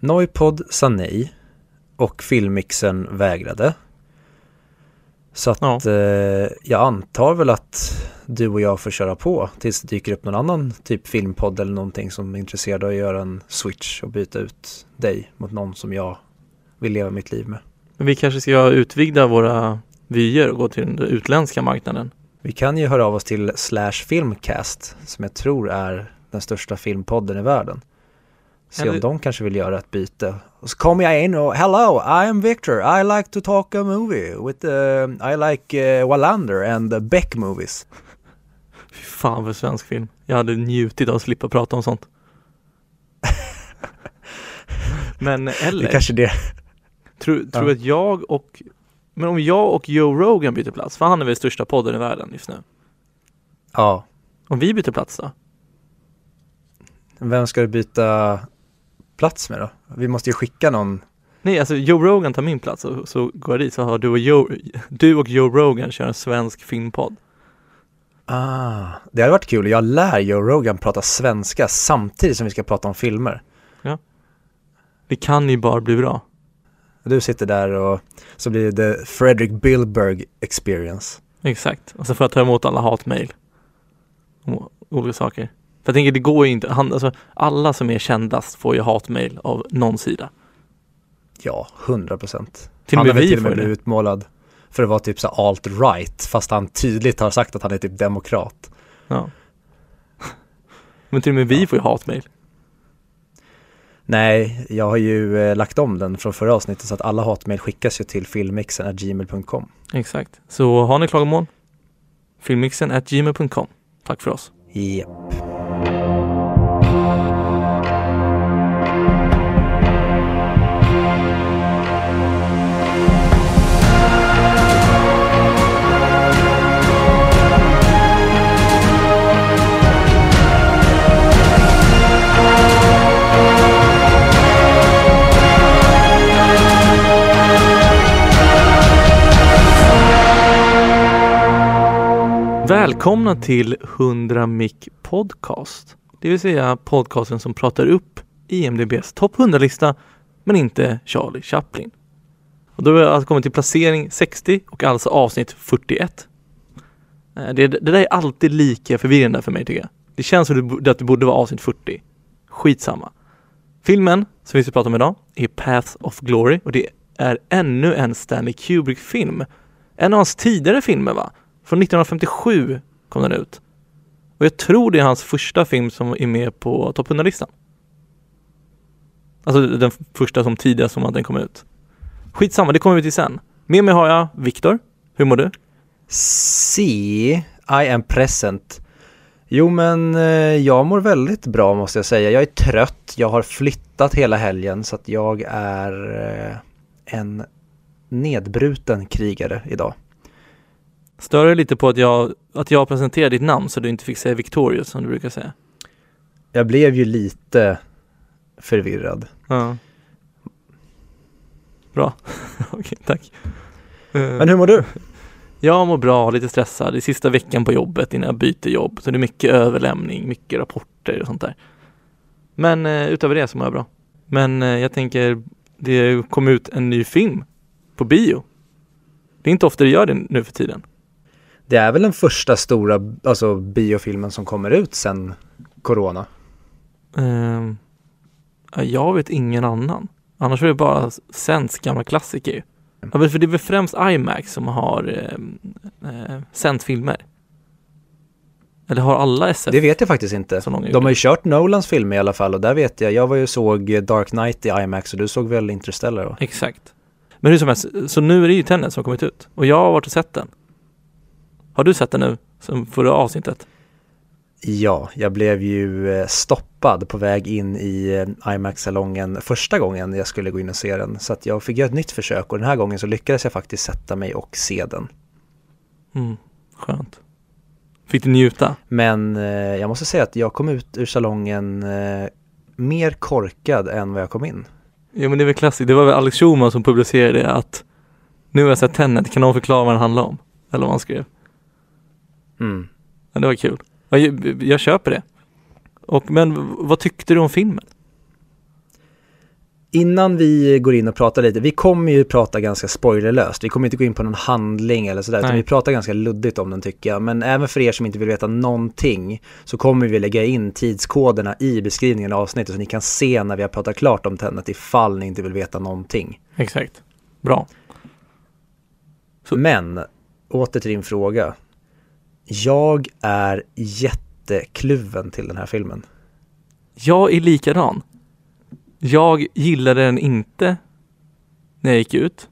Noipod sa nej och filmmixen vägrade. Så att Ja. eh, jag antar väl att du och jag får köra på tills det dyker upp någon annan typ filmpodd eller någonting som är intresserad av att göra en switch och byta ut dig mot någon som jag vill leva mitt liv med. Men vi kanske ska utvidga våra vyer och gå till den utländska marknaden. Vi kan ju höra av oss till Slash Filmcast som jag tror är den största filmpodden i världen. Se om de kanske vill göra ett byte. Och så kommer jag in och hello, I am Victor. I like to talk a movie with, uh, I like uh, Wallander and the Beck movies. Fy fan för svensk film. Jag hade njutit av att slippa prata om sånt. Men Det eller, är kanske det. tror tror Ja. att jag och Men om jag och Joe Rogan byter plats, för han är väl största podden i världen just nu. Ja, Om vi byter plats då? vem ska du byta plats med då? Vi måste ju skicka någon. Nej, alltså Joe Rogan tar min plats och så går jag dit så har du och Joe, du och Joe Rogan kör en svensk filmpodd. Ah, det hade varit kul. Jag lär Joe Rogan prata svenska samtidigt som vi ska prata om filmer. Det kan ju bara bli bra. Du sitter där och så blir det the Fredrik Billberg experience. Exakt. Och så får jag ta emot alla hatmejl. Olika saker. För jag tänker det går ju inte, han, alltså, alla som är kändast får ju hatmejl av någon sida. Ja, 100 procent. Han med har väl vi till och får med blivit utmålad för att vara typ så alt-right, fast han tydligt har sagt att han är typ demokrat. Ja. Men till och med vi Ja. får ju hatmejl. Nej, jag har ju eh, lagt om den från förra avsnittet så att alla hatmejl skickas ju till filmmixen.gmail.com. Exakt. Så har ni klagomål? Filmmixen at gmail.com. Tack för oss. Japp. Välkomna till 100 Mic Podcast. Det vill säga podcasten som pratar upp IMDBs topp 100-lista men inte Charlie Chaplin. Och då har vi alltså kommit till placering 60 och alltså avsnitt 41. Eh, det, det där är alltid lika förvirrande för mig tycker jag. Det känns som att det borde vara avsnitt 40. Skitsamma. Filmen som vi ska prata om idag är Paths of Glory och det är ännu en Stanley Kubrick-film. En av hans tidigare filmer va? Från 1957 kom den ut. Och jag tror det är hans första film som är med på topp 100-listan. Alltså den första som tidigast som att den kom ut. Skitsamma, det kommer vi till sen. Med mig har jag Viktor. Hur mår du? See, I am present. Jo men eh, jag mår väldigt bra måste jag säga. Jag är trött, jag har flyttat hela helgen så att jag är eh, en nedbruten krigare idag. Stör dig lite på att jag, att jag presenterar ditt namn så du inte fick säga Victorious som du brukar säga? Jag blev ju lite förvirrad. Ja. Bra. Okej, tack. Men hur mår du? Jag mår bra, lite stressad. Det är sista veckan på jobbet innan jag byter jobb. Så det är mycket överlämning, mycket rapporter och sånt där. Men eh, utöver det så mår jag bra. Men eh, jag tänker, det kom ut en ny film på bio. Det är inte ofta det gör det nu för tiden. Det är väl den första stora alltså, biofilmen som kommer ut sen corona. Ehm, ja, jag vet ingen annan. Annars är det bara sänds gamla klassiker. Ja, för det är väl främst IMAX som har eh, eh, sänt filmer. Eller har alla SF Det vet jag faktiskt inte. De har ju kört Nolans filmer i alla fall och där vet jag, jag var ju såg Dark Knight i IMAX och du såg väl Interstellar då? Exakt. Men hur som helst, så nu är det ju Tenet som har kommit ut. Och jag har varit och sett den. Har du sett den nu? Som förra avsnittet? Ja, jag blev ju eh, stoppad på väg in i eh, IMAX-salongen första gången jag skulle gå in och se den. Så att jag fick göra ett nytt försök och den här gången så lyckades jag faktiskt sätta mig och se den. Mm, skönt. Fick du njuta? Men eh, jag måste säga att jag kom ut ur salongen eh, mer korkad än vad jag kom in. Ja men det är väl klassiskt. Det var väl Alex Schulman som publicerade att nu har jag sett Tenet, kan någon förklara vad den handlar om? Eller vad han skrev. Mm. Ja, det var kul. Ja, Jag, jag köper det. Och, men vad tyckte du om filmen? Innan vi går in och pratar lite, vi kommer ju prata ganska spoilerlöst. Vi kommer inte gå in på någon handling eller sådär, utan vi pratar ganska luddigt om den tycker jag. Men även för er som inte vill veta någonting så kommer vi lägga in tidskoderna i beskrivningen av avsnittet så ni kan se när vi har pratat klart om Tenet ifall ni inte vill veta någonting. Exakt. Bra. Så- Men, åter till din fråga. Jag är jättekluven till den här filmen. Jag är likadan. Jag gillade den inte när jag gick ut.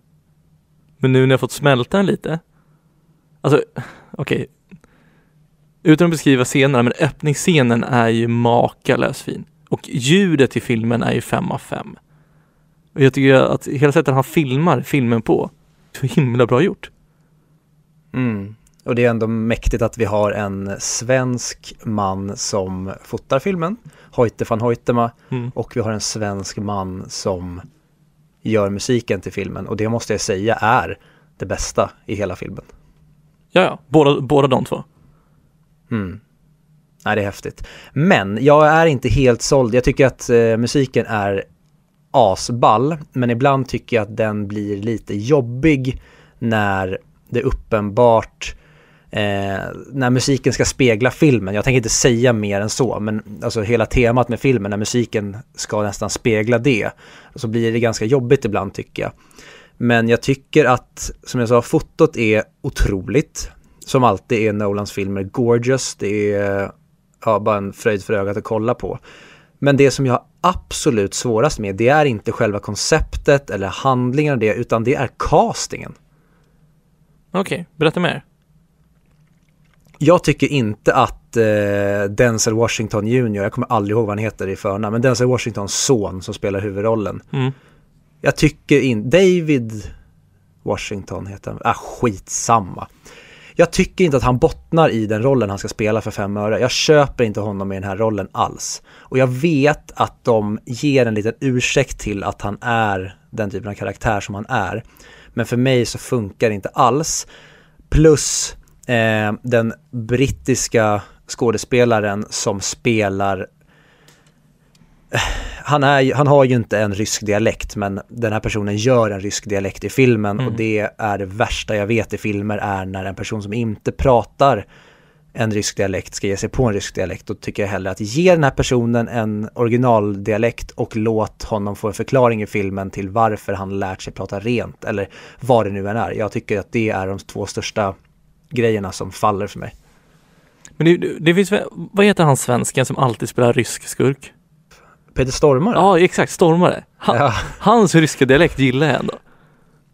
Men nu när jag fått smälta den lite. Alltså, okej. Utan att beskriva scenerna, men öppningsscenen är ju makalös fin. Och ljudet i filmen är ju fem av fem. Och jag tycker att hela sättet han filmar filmen på, så himla bra gjort. Mm. Och det är ändå mäktigt att vi har en svensk man som fotar filmen, Hoyte van Hoytema, Mm. och vi har en svensk man som gör musiken till filmen. Och det måste jag säga är det bästa i hela filmen. Ja, ja, båda, båda de två. Mm. Nej, det är häftigt. Men jag är inte helt såld. Jag tycker att eh, musiken är asball, men ibland tycker jag att den blir lite jobbig när det uppenbart eh, när musiken ska spegla filmen. Jag tänker inte säga mer än så, men alltså hela temat med filmen, när musiken ska nästan spegla det, så blir det ganska jobbigt ibland tycker jag. Men jag tycker att, som jag sa, fotot är otroligt. Som alltid är Nolans filmer gorgeous. Det är ja, bara en fröjd för ögat att kolla på. Men det som jag har absolut svårast med, det är inte själva konceptet eller handlingen av det, utan det är castingen. Okej, berätta mer. Jag tycker inte att eh, Denzel Washington Jr, jag kommer aldrig ihåg vad han heter i förnamn, men Denzel Washingtons son som spelar huvudrollen. Mm. Jag tycker inte, David Washington heter han, ah, skitsamma. Jag tycker inte att han bottnar i den rollen han ska spela för fem öre. Jag köper inte honom i den här rollen alls. Och jag vet att de ger en liten ursäkt till att han är den typen av karaktär som han är. Men för mig så funkar det inte alls. Plus eh, den brittiska skådespelaren som spelar han, är, han har ju inte en rysk dialekt men den här personen gör en rysk dialekt i filmen Mm. och det är det värsta jag vet i filmer är när en person som inte pratar en rysk dialekt ska ge sig på en rysk dialekt. Då tycker jag hellre att ge den här personen en originaldialekt och låt honom få en förklaring i filmen till varför han lärt sig prata rent eller vad det nu än är. Jag tycker att det är de två största grejerna som faller för mig. Men det, det finns vad heter han svensken som alltid spelar rysk skurk? Peter Stormare? Ja, exakt, Stormare. Han, Ja. Hans ryska dialekt gillar jag ändå.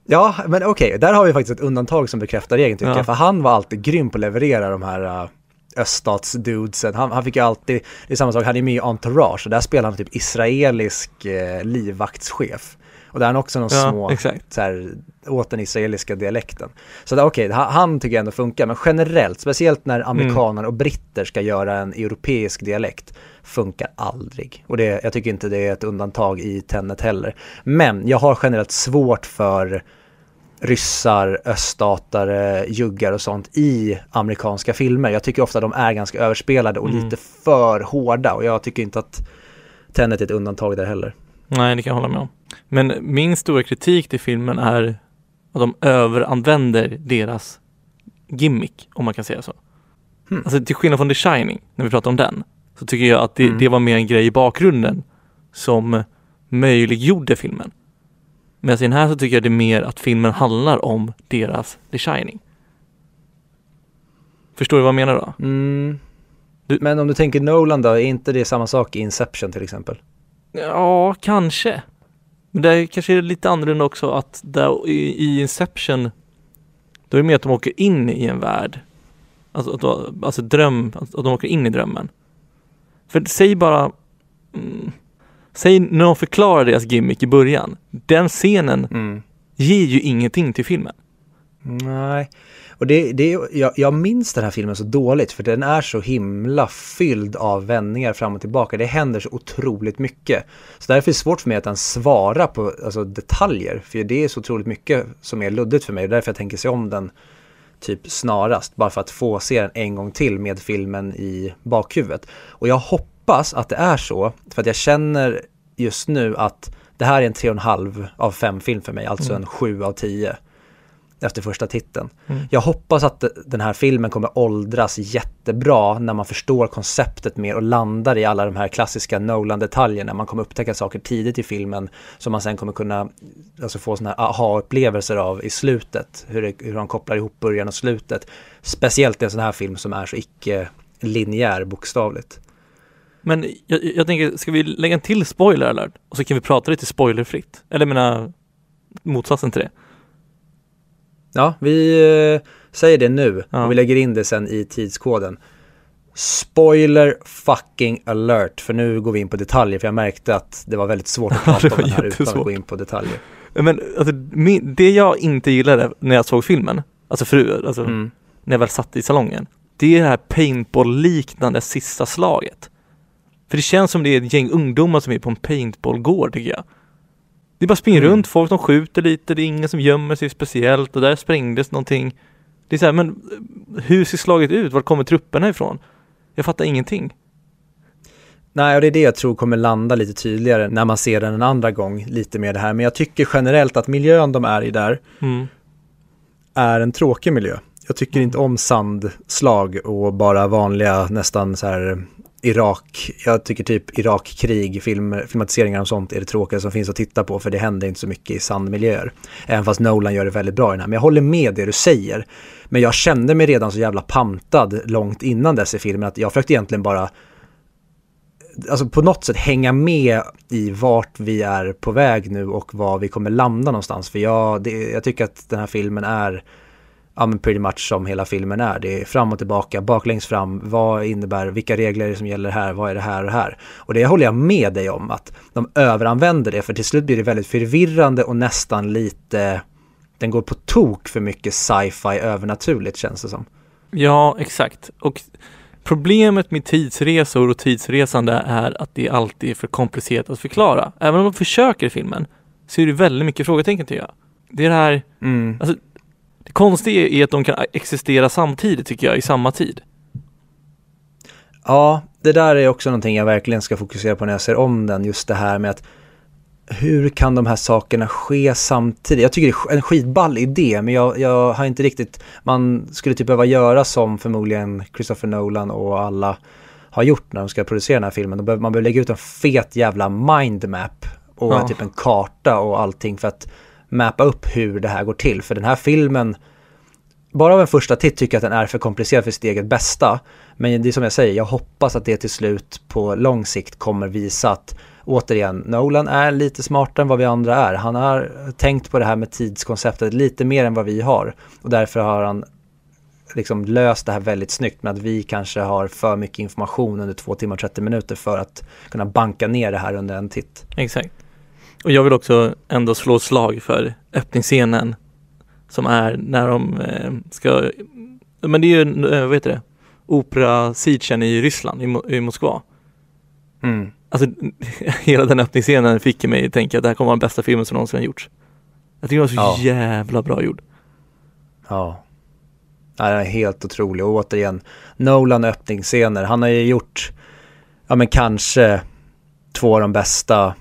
Ja, men okej, där har vi faktiskt ett undantag som bekräftar regeln tycker Ja. jag. För han var alltid grym på att leverera de här uh, öststatsdudesen. Han, han fick ju alltid, det är samma sak, han är med i Entourage och där spelar han typ israelisk eh, livvaktschef. Och där är han också någon Ja, små, exakt. så här, åt den israeliska dialekten. Så okej, han, han tycker jag ändå funkar, men generellt, speciellt när amerikaner och britter ska göra en europeisk dialekt, funkar aldrig. Och det, jag tycker inte det är ett undantag i Tenet heller. Men jag har generellt svårt för ryssar, öststatare, juggar och sånt i amerikanska filmer. Jag tycker ofta de är ganska överspelade och Mm. lite för hårda och jag tycker inte att Tenet är ett undantag där heller. Nej, det kan jag hålla med om. Men min stora kritik till filmen är att de överanvänder deras gimmick, om man kan säga så. Hmm. Alltså till skillnad från The Shining, när vi pratar om den, så tycker jag att det, Mm. det var mer en grej i bakgrunden som möjliggjorde filmen. Medan i den här så tycker jag det är mer att filmen handlar om deras The Shining. Förstår du vad jag menar då? Mm. Du- Men om du tänker Nolan då, är inte det samma sak i Inception till exempel? Ja, kanske. Men det är kanske är lite annorlunda också att där i, Inception då är det mer att de åker in i en värld. Alltså, att, alltså dröm, att de åker in i drömmen. För säg bara mm, Säg när de förklarar deras gimmick i början. Den scenen Mm. ger ju ingenting till filmen. Nej, och det, det, jag, jag minns den här filmen så dåligt för den är så himla fylld av vändningar fram och tillbaka. Det händer så otroligt mycket. Så därför är det svårt för mig att ens svara på alltså, detaljer. För det är så otroligt mycket som är luddigt för mig. Därför jag tänker se om den typ snarast. Bara för att få se den en gång till med filmen i bakhuvudet. Och jag hoppas att det är så. För att jag känner just nu att det här är en 3,5 av 5 film för mig, alltså Mm. en 7 av 10 efter första titeln. Mm. Jag hoppas att den här filmen kommer åldras jättebra när man förstår konceptet mer och landar i alla de här klassiska Nolan-detaljerna. Man kommer upptäcka saker tidigt i filmen som man sen kommer kunna alltså, få sådana här aha-upplevelser av i slutet. Hur, det, hur de kopplar ihop början och slutet. Speciellt i en sån här film som är så icke-linjär bokstavligt. Men jag, jag tänker, ska vi lägga en till spoiler alert? Och så kan vi prata lite spoilerfritt. Eller jag menar, motsatsen till det. Ja, vi eh, säger det nu Ja. och vi lägger in det sen i tidskoden. Spoiler fucking alert, för nu går vi in på detaljer, för jag märkte att det var väldigt svårt att prata om den här utan att gå in på detaljer. Men alltså, det jag inte gillade när jag såg filmen, alltså fru, alltså Mm. när jag väl satt i salongen, det är det här paintball-liknande sista slaget. För det känns som det är ett gäng ungdomar som är på en paintballgård tycker jag. Det bara springer Mm. runt, folk som skjuter lite, det är ingen som gömmer sig speciellt och där sprängdes någonting. Det är så här, men eh, hur ser slaget ut? Var kommer trupperna ifrån? Jag fattar ingenting. Nej, och det är det jag tror kommer landa lite tydligare när man ser den en andra gång, lite mer det här. Men jag tycker generellt att miljön de är i där Mm. är en tråkig miljö. Jag tycker inte om sandslag och bara vanliga nästan så här Irak, jag tycker typ Irakkrig, film, filmatiseringar och sånt är det tråkiga som finns att titta på för det händer inte så mycket i sandmiljöer. Även fast Nolan gör det väldigt bra i den här. Men jag håller med det du säger. Men jag kände mig redan så jävla pantad långt innan dess i filmen att jag försökte egentligen bara alltså på något sätt hänga med i vart vi är på väg nu och var vi kommer landa någonstans. För jag, det, jag tycker att den här filmen är ja, men pretty much som hela filmen är. Det är fram och tillbaka, baklänges fram. Vad innebär, vilka regler som gäller här, vad är det här och här? Och det håller jag med dig om att de överanvänder det för till slut blir det väldigt förvirrande och nästan lite den går på tok för mycket sci-fi övernaturligt känns det som. Ja, exakt. Och problemet med tidsresor och tidsresande är att det alltid är för komplicerat att förklara. Även om de försöker i filmen så är det väldigt mycket frågetecken tycker jag. Det är det här, Mm. Det konstiga är att de kan existera samtidigt tycker jag, i samma tid. Ja, det där är också någonting jag verkligen ska fokusera på när jag ser om den. Just det här med att hur kan de här sakerna ske samtidigt? Jag tycker det är en skitball idé, men jag, jag har inte riktigt, man skulle typ behöva göra som förmodligen Christopher Nolan och alla har gjort när de ska producera den här filmen. Behöver, man behöver lägga ut en fet jävla mindmap och Ja. typ en karta och allting för att mappa upp hur det här går till. För den här filmen, bara av en första titt tycker jag att den är för komplicerad för sitt eget bästa. Men det är som jag säger, jag hoppas att det till slut på lång sikt kommer visa att återigen, Nolan är lite smartare än vad vi andra är. Han har tänkt på det här med tidskonceptet lite mer än vad vi har. Och därför har han liksom löst det här väldigt snyggt med att vi kanske har för mycket information under två timmar och 30 minuter för att kunna banka ner det här under en titt. Exakt. Och jag vill också ändå slå slag för öppningsscenen som är när de eh, ska, men det är ju, eh, vad heter det, opera Sitchen i Ryssland, i, Mo- i Moskva. Mm. Alltså hela den öppningsscenen fick mig att tänka att det här kommer vara den bästa filmen som någonsin har gjorts. Jag tycker den var så Ja. jävla bra gjord. Ja. Ja, den är helt otrolig och återigen Nolan öppningsscener. Han har ju gjort, ja men kanske två av de bästa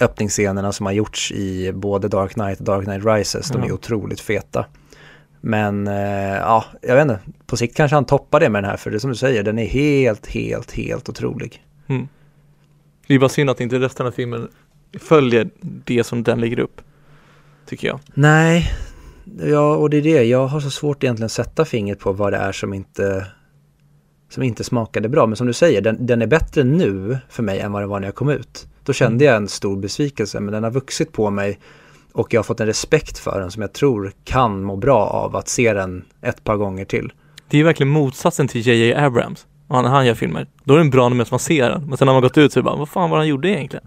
öppningsscenerna som har gjorts i både Dark Knight och Dark Knight Rises. De är otroligt feta. Men eh, ja, jag vet inte. På sikt kanske han toppar det med den här för det som du säger, den är helt, helt, helt otrolig. Mm. Det är bara synd att inte resten av filmen följer det som den lägger upp. Tycker jag. Nej, ja, och det är det. Jag har så svårt egentligen att sätta fingret på vad det är som inte som inte smakade bra. Men som du säger, den, den är bättre nu för mig än vad den var när jag kom ut. Då kände jag en stor besvikelse, men den har vuxit på mig och jag har fått en respekt för den som jag tror kan må bra av att se den ett par gånger till. Det är verkligen motsatsen till J.J. Abrams. Ja, när han gör filmer. Då är den bra när man ser den. Men sen när man gått ut så är det bara, vad fan var han gjorde egentligen?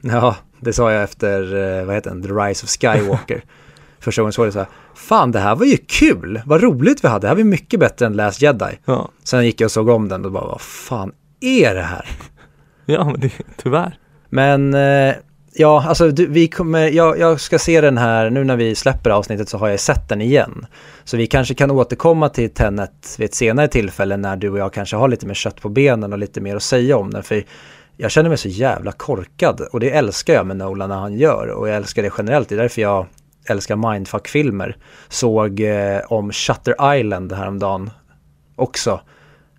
Ja, det sa jag efter, eh, vad heter den, The Rise of Skywalker. Första gången jag såg det så här, fan det här var ju kul, vad roligt vi hade, det här var ju mycket bättre än Last Jedi. Ja, Sen gick jag och såg om den och bara, vad fan är det här? ja men det, tyvärr. Men eh, ja, alltså du, vi kommer, jag, jag ska se den här, nu när vi släpper avsnittet så har jag sett den igen. Så vi kanske kan återkomma till Tenet vid ett senare tillfälle när du och jag kanske har lite mer kött på benen och lite mer att säga om den. För jag känner mig så jävla korkad och det älskar jag med Nolan när han gör och jag älskar det generellt. Det är därför jag älskar mindfuck-filmer. Såg eh, om Shutter Island häromdagen också.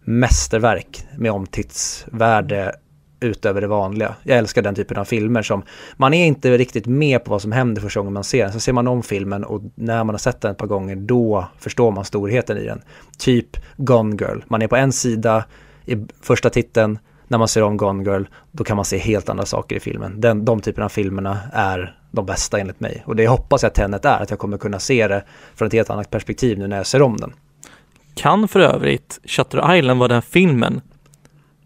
Mästerverk med omtidsvärde utöver det vanliga. Jag älskar den typen av filmer som man är inte riktigt med på vad som händer första gången man ser den. Så ser man om filmen och när man har sett den ett par gånger då förstår man storheten i den. Typ Gone Girl. Man är på en sida i första titeln. När man ser om Gone Girl då kan man se helt andra saker i filmen. Den, de typerna av filmerna är de bästa enligt mig. Och det hoppas jag att Tenet är, att jag kommer kunna se det från ett helt annat perspektiv nu när jag ser om den. Kan för övrigt Shutter Island vara den filmen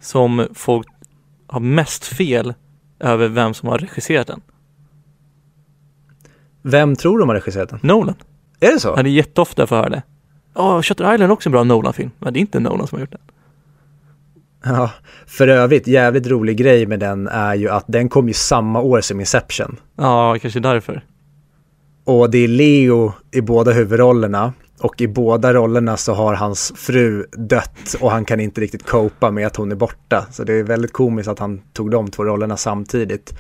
som folk har mest fel över vem som har regisserat den? Vem tror de har regisserat den? Nolan. Är det så? Ja, det är jätteofta får höra det. Ja, Shutter Island är också en bra Nolan-film. Men det är inte Nolan som har gjort den. Ja, för övrigt, jävligt rolig grej med den är ju att den kom ju samma år som Inception. Ja, kanske därför. Och det är Leo i båda huvudrollerna. Och i båda rollerna så har hans fru dött och han kan inte riktigt copa med att hon är borta. Så det är väldigt komiskt att han tog de två rollerna samtidigt.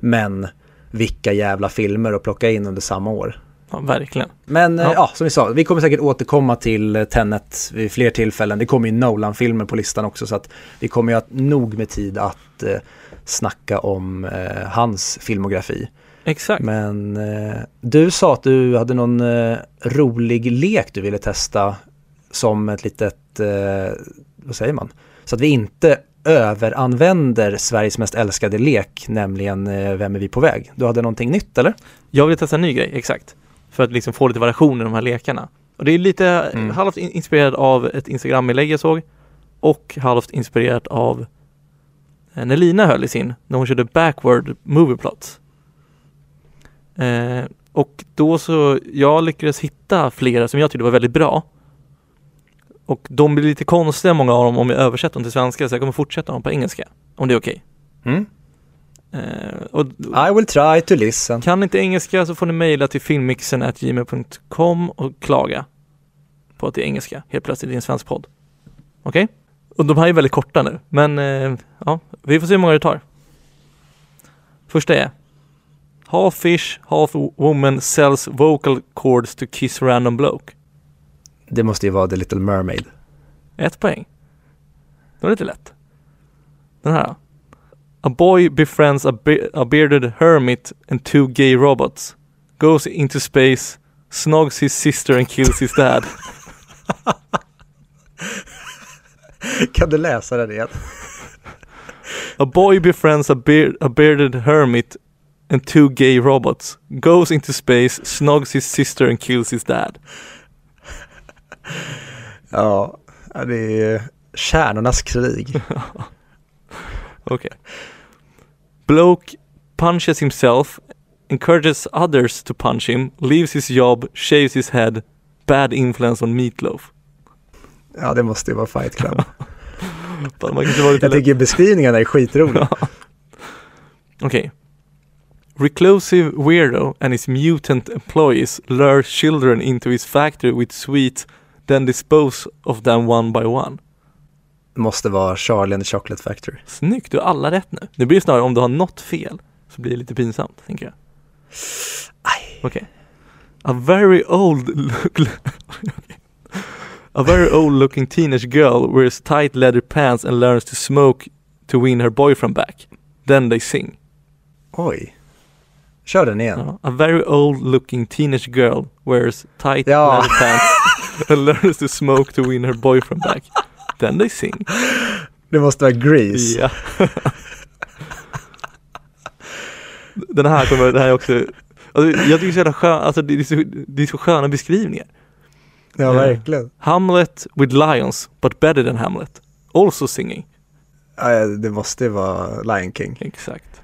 Men vilka jävla filmer att plocka in under samma år. Ja, verkligen. Men Ja. ja. ja, som vi sa, vi kommer säkert återkomma till eh, Tenet vid fler tillfällen. Det kommer ju Nolan-filmer på listan också så att vi kommer ju ha nog med tid att eh, snacka om eh, hans filmografi. Exakt. Men eh, du sa att du hade någon eh, rolig lek du ville testa som ett litet, eh, vad säger man? Så att vi inte överanvänder Sveriges mest älskade lek, nämligen eh, Vem är vi på väg? Du hade någonting nytt eller? Jag vill testa en ny grej, exakt. För att liksom få lite variation i de här lekarna. Och det är lite Mm. halvt in- inspirerat av ett Instagram-inlägg jag såg och halvt inspirerat av eh, när Lina höll i sin, när hon körde backward movie plots. Eh, och då så, jag lyckades hitta flera som jag tyckte var väldigt bra. Och de blir lite konstiga många av dem om jag översätter dem till svenska så jag kommer fortsätta dem på engelska. Om det är okej. Mm? Eh, och I will try to listen. kan inte engelska så får ni mejla till filmmixen.gmail.com och klaga på att det är engelska helt plötsligt i en svensk podd. Okej? Och de här är väldigt korta nu, men eh, ja, vi får se hur många det tar. Första är Half fish, half woman sells vocal cords to kiss random bloke. Det måste ju vara The Little Mermaid. Ett poäng. Det var lite lätt. Den här. A boy befriends a, be- a bearded hermit and two gay robots. Goes into space, snogs his sister and kills his dad. Kan du läsa den igen? A boy befriends a, beard- a bearded hermit and two gay robots. Goes into space, snogs his sister and kills his dad. Ja, det är kärnornas krig. Okay. Bloke punches himself, encourages others to punch him, leaves his job, shaves his head. Bad influence on meatloaf. Ja, det måste ju vara Fight Club. Jag tycker beskrivningarna är skitroliga. Okej. Reclusive weirdo and his mutant employees lure children into his factory with sweets, then dispose of them one by one. Det måste vara Charlie and the Chocolate Factory. Snyggt, du har alla rätt nu. Det blir snarare om du har något fel så blir det lite pinsamt, tänker jag. Okej. A very old look... A very old looking teenage girl wears tight leather pants and learns to smoke to win her boyfriend back. Then they sing. Oj. Kör den igen. Ja. A very old looking teenage girl wears tight Ja. leather pants and learns to smoke to win her boyfriend back. Then they sing. Det måste vara Grease. Ja. Den här kommer, det här är också, alltså, jag tycker det är så skön, alltså det är så, det är så sköna beskrivningar. Ja, Ja. verkligen. Hamlet with lions, but better than Hamlet. Also singing. Ja, det måste vara Lion King. Exakt.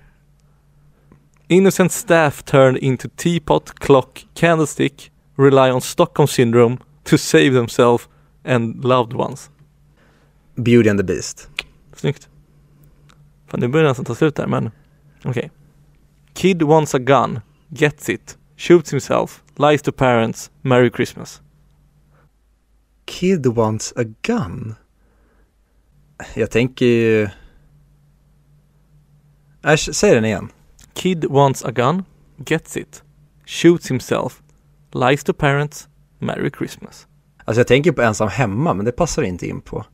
Innocent staff turned into teapot, clock, candlestick, rely on Stockholm syndrome to save themselves and loved ones. Beauty and the Beast. Snyggt. Fan, nu börjar det nästan ta slut där, men okej. Kid wants a gun, gets it, shoots himself, lies to parents, Merry Christmas. Kid wants a gun. Jag tänker ju... Äsch, säg den igen. Kid wants a gun, gets it, shoots himself, lies to parents, Merry Christmas. Alltså jag tänker på ensam hemma, men det passar inte in på.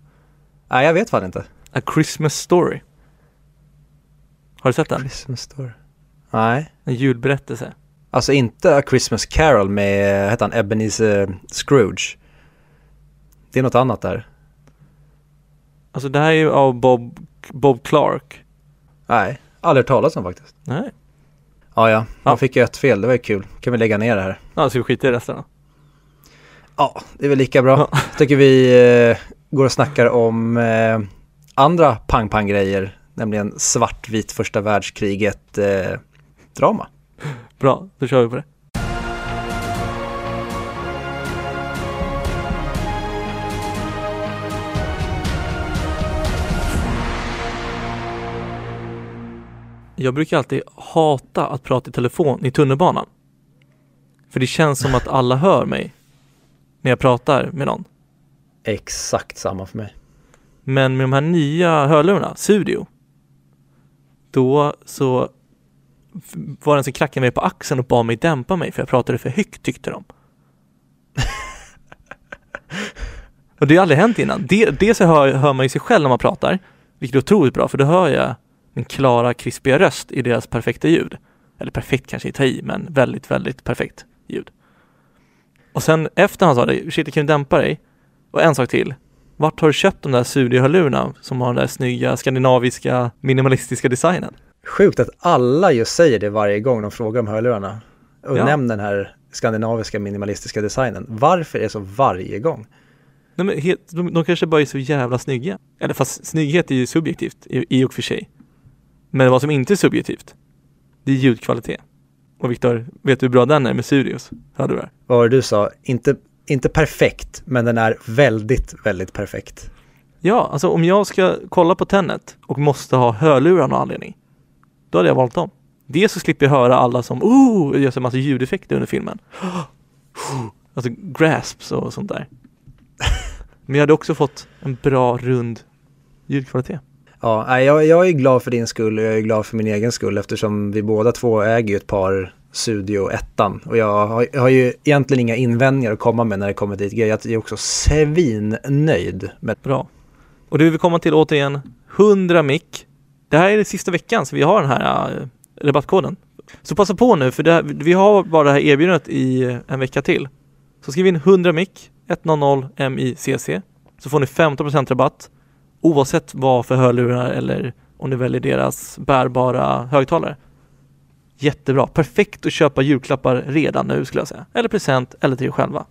Nej, jag vet fan inte. A Christmas story. Har du sett den? Christmas story. Nej. En julberättelse. Alltså inte A Christmas Carol med, heter han Ebenezer Scrooge. Det är något annat där. Alltså det här är ju av Bob, Bob Clark. Nej, aldrig hört talas om faktiskt. Nej. Ja, ja, man Ja. fick ju ett fel, det var ju kul. Kan vi lägga ner det här? Ja, så vi skiter i resten då. Ja, det är väl lika bra. Ja. Tycker vi eh, går och snackar om eh, andra pang-pang-grejer, nämligen svartvit första världskriget eh. Bra, då kör vi på det. Jag brukar alltid hata att prata i telefon i tunnelbanan. För det känns som att alla hör mig när jag pratar med någon. Exakt samma för mig. Men med de här nya hörlurarna, Studio, då så var det en som knackade mig på axeln och bad mig dämpa mig för jag pratade för högt tyckte de. och det har aldrig hänt innan. Det, dels så hör, hör man ju sig själv när man pratar, vilket är otroligt bra för då hör jag min klara, krispiga röst i deras perfekta ljud. Eller perfekt kanske är ta i, men väldigt, väldigt perfekt ljud. Och sen efter han sa det, shit kan du dämpa dig? Och en sak till. Vart har du köpt de där studiohörlurarna som har den där snygga skandinaviska minimalistiska designen? Sjukt att alla just säger det varje gång de frågar om hörlurarna. Och Ja. nämner den här skandinaviska minimalistiska designen. Varför är det så varje gång? Nej, men de, de kanske bara är så jävla snygga. Eller fast snygghet är ju subjektivt i, i och för sig. Men vad som inte är subjektivt, det är ljudkvalitet. Och Viktor, vet du hur bra den är med Studios? Hörde du det? Vad var det du sa? Inte, inte perfekt, men den är väldigt, väldigt perfekt. Ja, alltså om jag ska kolla på Tenet och måste ha hörlurar av någon anledning, då hade jag valt dem. Dels så slipper jag höra alla som oh, gör så massa ljudeffekter under filmen. Alltså grasps och sånt där. Men jag hade också fått en bra rund ljudkvalitet. Ja, jag, jag är glad för din skull och jag är glad för min egen skull eftersom vi båda två äger ju ett par Studio 1 och jag har, jag har ju egentligen inga invändningar att komma med när det kommer dit. Jag är också svinnöjd med Bra. Och det vi vill komma till återigen, 100 mick. Det här är det sista veckan så vi har den här äh, rabattkoden. Så passa på nu för det här, vi har bara det här erbjudandet i en vecka till. Så skriv in 100 mick, 100 MICC, så får ni 15% rabatt oavsett vad för hörlurar eller om ni väljer deras bärbara högtalare. Jättebra, perfekt att köpa julklappar redan nu skulle jag säga. Eller present eller till er själva.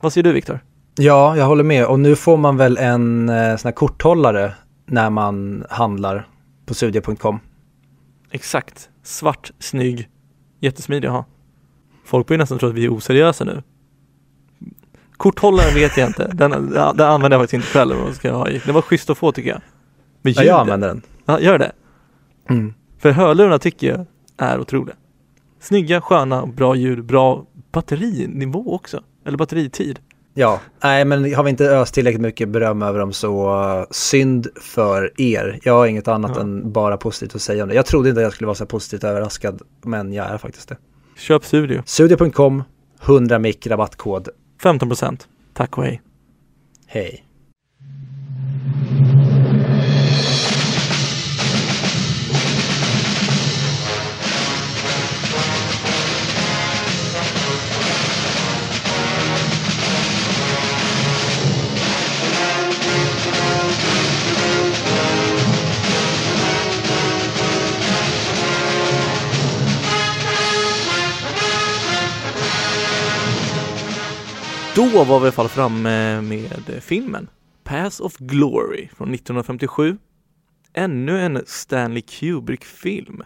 Vad säger du Viktor? Ja, jag håller med. Och nu får man väl en eh, sån här korthållare när man handlar på studio.com. Exakt. Svart, snygg, jättesmidig att ha. Folk börjar nästan tro att vi är oseriösa nu. Korthållaren vet jag inte. Den, den använder jag faktiskt inte själv. Vad ska jag ha i? Det var schysst att få tycker jag. Men Ja, jag använder den. Ja, gör det. Mm. För hörlurarna tycker jag är otroliga. Snygga, sköna, bra ljud, bra batterinivå också. Eller batteritid. Ja, nej men har vi inte öst tillräckligt mycket beröm över dem så synd för er. Jag har inget annat Ja. än bara positivt att säga om det. Jag trodde inte jag skulle vara så positivt överraskad, men jag är faktiskt det. Köp Studio. Studio.com, 100 mic rabattkod. 15 procent. Tack och hej. Hej. Då var vi i alla fall framme med filmen Pass of Glory från 1957. Ännu en Stanley Kubrick-film.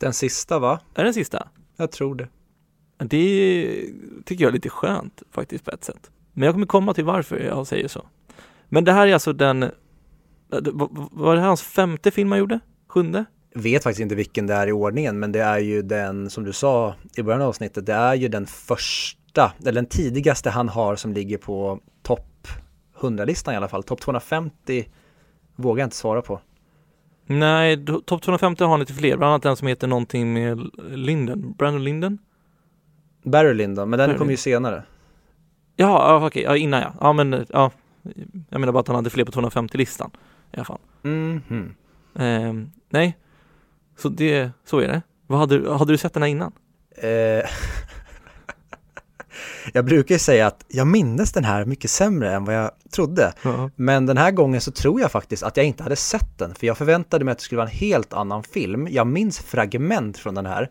Den sista va? Är den sista? Jag tror det. Det tycker jag är lite skönt faktiskt på ett sätt. Men jag kommer komma till varför jag säger så. Men det här är alltså den, äh, det- var det hans femte film han gjorde? Sjunde? Vet faktiskt inte vilken det är i ordningen, men det är ju den, som du sa i början av avsnittet, det är ju den första, eller den tidigaste han har som ligger på topp 100-listan i alla fall. Topp 250 vågar jag inte svara på. Nej, topp 250 har lite fler, bland annat en som heter någonting med Linden, Brandon Linden? Barry Lyndon, men den Barry kom ju senare. Ja, okej, ja, innan ja. Ja men, ja. Jag menar bara att han hade fler på 250-listan i alla fall. Mhm. Ehm, nej, så det, så är det. Vad hade, hade du sett den här innan? Eh, jag brukar ju säga att jag minns den här mycket sämre än vad jag trodde. Ja. Men den här gången så tror jag faktiskt att jag inte hade sett den, för jag förväntade mig att det skulle vara en helt annan film. Jag minns fragment från den här,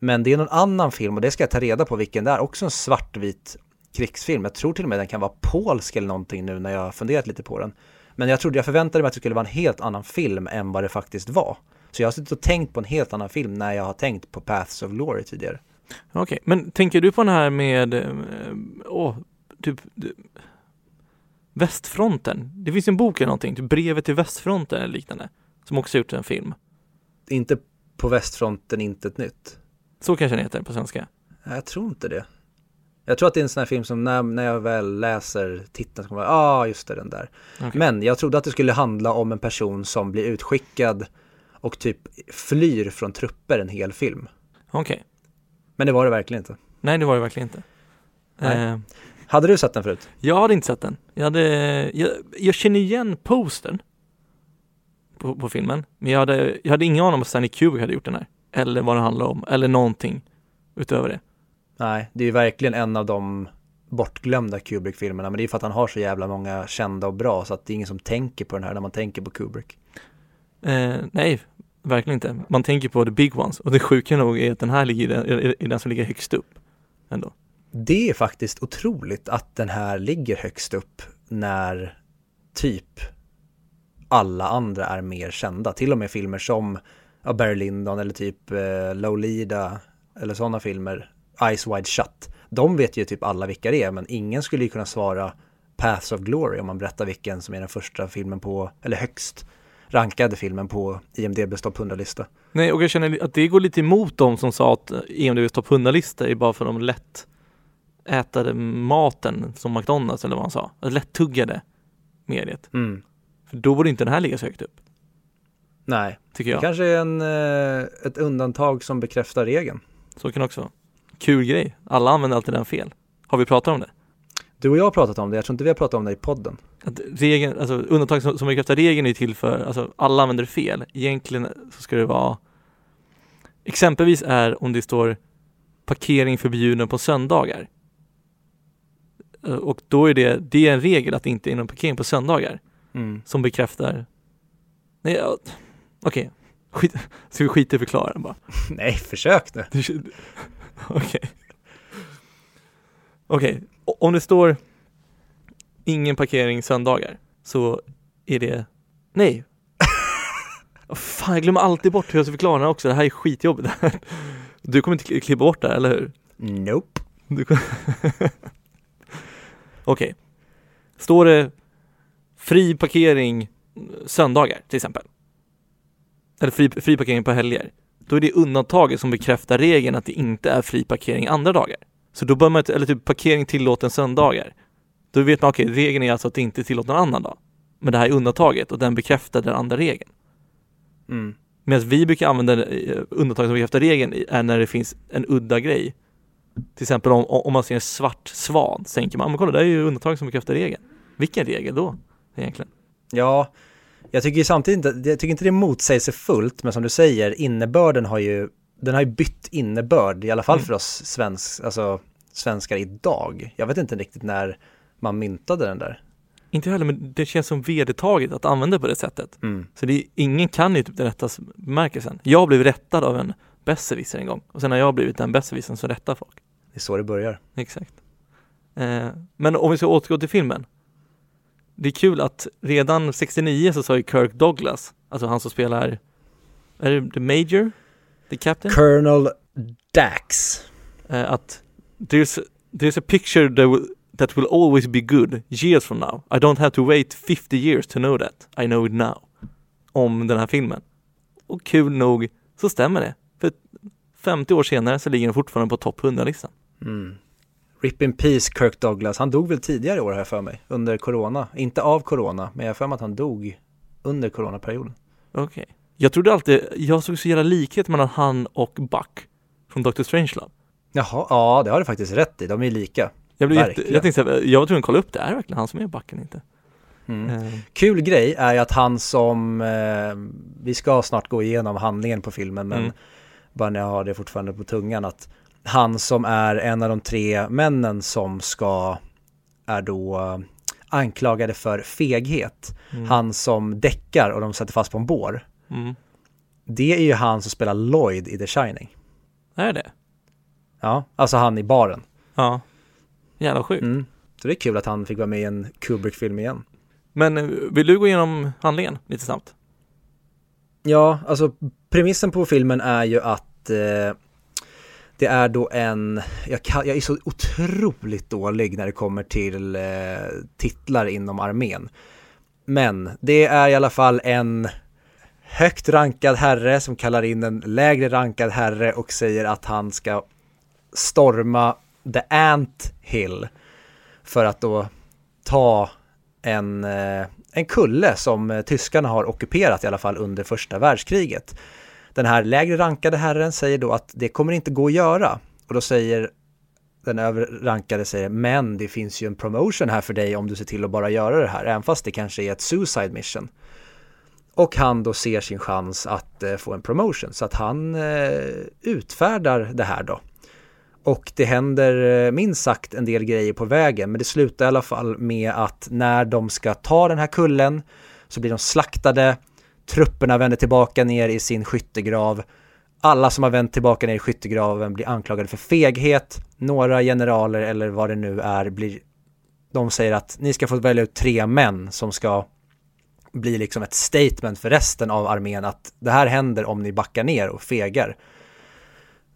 men det är någon annan film och det ska jag ta reda på vilken det är. Också en svartvit krigsfilm. Jag tror till och med den kan vara polsk eller någonting nu när jag har funderat lite på den. Men jag trodde, jag förväntade mig att det skulle vara en helt annan film än vad det faktiskt var. Så jag har suttit och tänkt på en helt annan film när jag har tänkt på Paths of Glory tidigare. Okej, men tänker du på den här med, eh, åh, typ Västfronten? Det finns en bok eller någonting, typ Brevet till Västfronten eller liknande, som också gjort en film. Inte på västfronten, inte ett nytt. Så kanske den heter på svenska. Jag tror inte det. Jag tror att det är en sån här film som när, när jag väl läser titeln så kommer jag, ja ah, just det, den där. Okej. Men jag trodde att det skulle handla om en person som blir utskickad och typ flyr från trupper en hel film. Okej, Men det var det verkligen inte. nej det var det verkligen inte. Eh, Hade du sett den förut? jag hade inte sett den. Jag hade, jag, jag känner igen postern på, på filmen, men jag hade, jag hade ingen aning om att Stanley Kubrick hade gjort den här. Eller vad den handlar om, eller någonting utöver det. Nej, det är ju verkligen en av de bortglömda Kubrick-filmerna. Men det är för att han har så jävla många kända och bra så att det är ingen som tänker på den här när man tänker på Kubrick. Eh, nej, verkligen inte. Man tänker på the big ones och det sjuka nog är att den här ligger i den, den som ligger högst upp. Ändå. Det är faktiskt otroligt att den här ligger högst upp när typ alla andra är mer kända. Till och med filmer som ja, Barry Lyndon eller typ eh, Lolita eller sådana filmer, Eyes Wide Shut. De vet ju typ alla vilka det är, men ingen skulle ju kunna svara Paths of Glory om man berättar vilken som är den första filmen på, eller högst rankade filmen på IMDBs topp 100-lista. Nej, och jag känner att det går lite emot dem som sa att EMDBs topp 100-lista är bara för de lätt ätade maten som McDonalds eller vad han sa. Lättuggade mediet. Mm. För då borde inte den här ligga så högt upp, Nej, tycker det jag. kanske är en, eh, ett undantag som bekräftar regeln. Så kan det också vara. Kul grej. Alla använder alltid den fel. Har vi pratat om det? Du och jag har pratat om det, jag tror inte vi har pratat om det i podden. Att regeln, alltså undantag som, som bekräftar regeln är till för, alltså alla använder fel. Egentligen så ska det vara Exempelvis är om det står parkering förbjuden på söndagar. Eh, Och då är det, det är en regel att det inte är någon parkering på söndagar Mm. som bekräftar Nej, okej. Skit, ska vi skita i förklara bara? Nej, försök nu. Okej. Okej, om det står ingen parkering söndagar så är det nej. Fan, jag glömmer alltid bort hur jag ska förklara den också. Det här är skitjobbigt. Du kommer inte kli- klippa bort det här, eller hur? Nope. Du kom- Okej. Står det fri parkering söndagar till exempel? Eller fri, fri parkering på helger? Då är det undantaget som bekräftar regeln att det inte är fri parkering andra dagar. Så då bör man eller typ parkering tillåten söndagar. Då vet man, okej, regeln är alltså att det inte är tillåten någon annan dag. Men det här är undantaget och den bekräftar den andra regeln. Mm. Medan vi brukar använda eh, undantaget som bekräftar regeln är när det finns en udda grej. Till exempel om, om man ser en svart svan, så tänker man, "Ah, men kolla det är ju undantag som bekräftar regeln. Vilken regel då, egentligen? Ja, jag tycker samtidigt jag tycker inte det motsäger sig fullt, men som du säger, innebörden har ju, den har ju bytt innebörd, i alla fall Mm. för oss svensk, alltså, svenskar idag. Jag vet inte riktigt när man myntade den där. Inte heller, men det känns som vedertaget att använda på det sättet. Mm. Så det är, ingen kan ju typ den rätta bemärkelsen. Jag blev rättad av en besserwisser en gång och sen har jag blivit den besserwissern som rättar folk. Det är så det börjar. Exakt. Eh, men om vi ska återgå till filmen. Det är kul att redan 69 så sa ju Kirk Douglas, alltså han som spelar, är det The Major? The Captain? Colonel Dax. Eh, att there's, there's a picture that will, that will always be good years from now. I don't have to wait 50 years to know that. I know it now. Om den här filmen. Och kul nog så stämmer det. För 50 år senare så ligger den fortfarande på topp 100-listan. Mm. Rip in peace Kirk Douglas. Han dog väl tidigare i år jag för mig, under corona. Inte av corona, men jag har för mig att han dog under coronaperioden. Okej. Jag trodde alltid, jag såg så jävla likhet mellan han och Buck från Doctor Strangelove. Jaha, ja det har du faktiskt rätt i, de är lika. Jag, blev jätte, jag tänkte jag var tvungen att kolla upp det, är det verkligen han som är Bucken inte? Mm. Eh, Kul grej är ju att han som, eh, vi ska snart gå igenom handlingen på filmen men Mm. bara när jag har det fortfarande på tungan att han som är en av de tre männen som ska, är då eh, anklagade för feghet, mm, han som däckar och de sätter fast på en bår. Mm. Det är ju han som spelar Lloyd i The Shining. Är det? Ja, alltså han i baren. Ja. Jävla sjukt. Mm. Så det är kul att han fick vara med i en Kubrick-film igen. Men eh, vill du gå igenom handlingen lite snabbt? Ja, alltså premissen på filmen är ju att eh, det är då en, jag, kan, jag är så otroligt dålig när det kommer till eh, titlar inom armén. Men det är i alla fall en högt rankad herre som kallar in en lägre rankad herre och säger att han ska storma The Ant Hill för att då ta en, eh, en kulle som eh, tyskarna har ockuperat i alla fall under första världskriget. Den här lägre rankade herren säger då att det kommer inte gå att göra. Och då säger den överrankade säger men det finns ju en promotion här för dig om du ser till att bara göra det här, även fast det kanske är ett suicide mission. Och han då ser sin chans att eh, få en promotion. Så att han eh, utfärdar det här då. Och det händer eh, minst sagt en del grejer på vägen, men det slutar i alla fall med att när de ska ta den här kullen så blir de slaktade, trupperna vänder tillbaka ner i sin skyttegrav, alla som har vänt tillbaka ner i skyttegraven blir anklagade för feghet, några generaler eller vad det nu är blir, de säger att ni ska få välja ut tre män som ska bli liksom ett statement för resten av armén att det här händer om ni backar ner och fegar.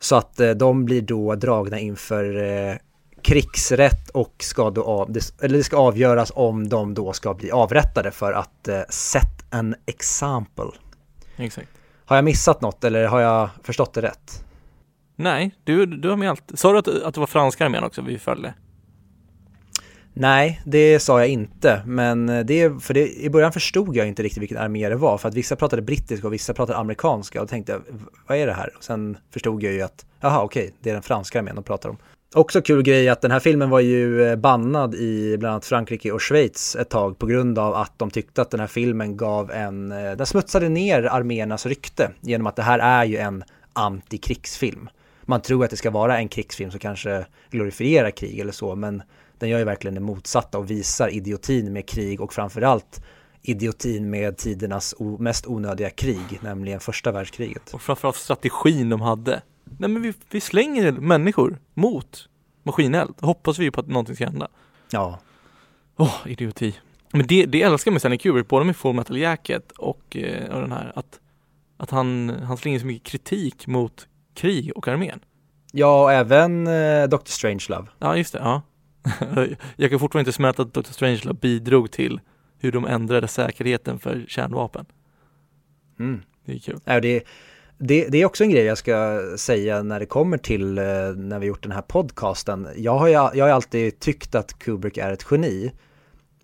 Så att eh, de blir då dragna inför eh, krigsrätt och ska då av, det, eller det ska avgöras om de då ska bli avrättade för att eh, set an example. Exakt. Har jag missat något eller har jag förstått det rätt? Nej, du, du har med allt. Sa du att, att det var franska armén också vi följde? Nej, det sa jag inte, men eh, det, för det, i början förstod jag inte riktigt vilken armé det var, för att vissa pratade brittiska och vissa pratade amerikanska och då tänkte, jag, vad är det här? Och sen förstod jag ju att, jaha okej, det är den franska armén de pratar om. Också kul grej att den här filmen var ju eh, bannad i bland annat Frankrike och Schweiz ett tag på grund av att de tyckte att den här filmen gav en, eh, den smutsade ner arméernas rykte genom att det här är ju en antikrigsfilm. Man tror att det ska vara en krigsfilm som kanske glorifierar krig eller så, men den gör ju verkligen det motsatta och visar idiotin med krig och framförallt idiotin med tidernas mest onödiga krig, nämligen första världskriget. Och framförallt strategin de hade. Nej men vi, vi slänger människor mot maskineld. Hoppas vi på att någonting ska hända. Ja, Åh, idioti. Men det, det älskar jag med Stanley Kubrick, både med Full Metal Jacket och, eh, och den här, att, att han, han slänger så mycket kritik mot krig och armén. ja och även eh, Dr. Strangelove. Ja, just det, ja. jag kan fortfarande inte smälta att Dr. Strangelove bidrog till hur de ändrade säkerheten för kärnvapen. Mm. Det är kul. Ja, det, det, det är också en grej jag ska säga när det kommer till eh, när vi gjort den här podcasten. Jag har ju jag har alltid tyckt att Kubrick är ett geni.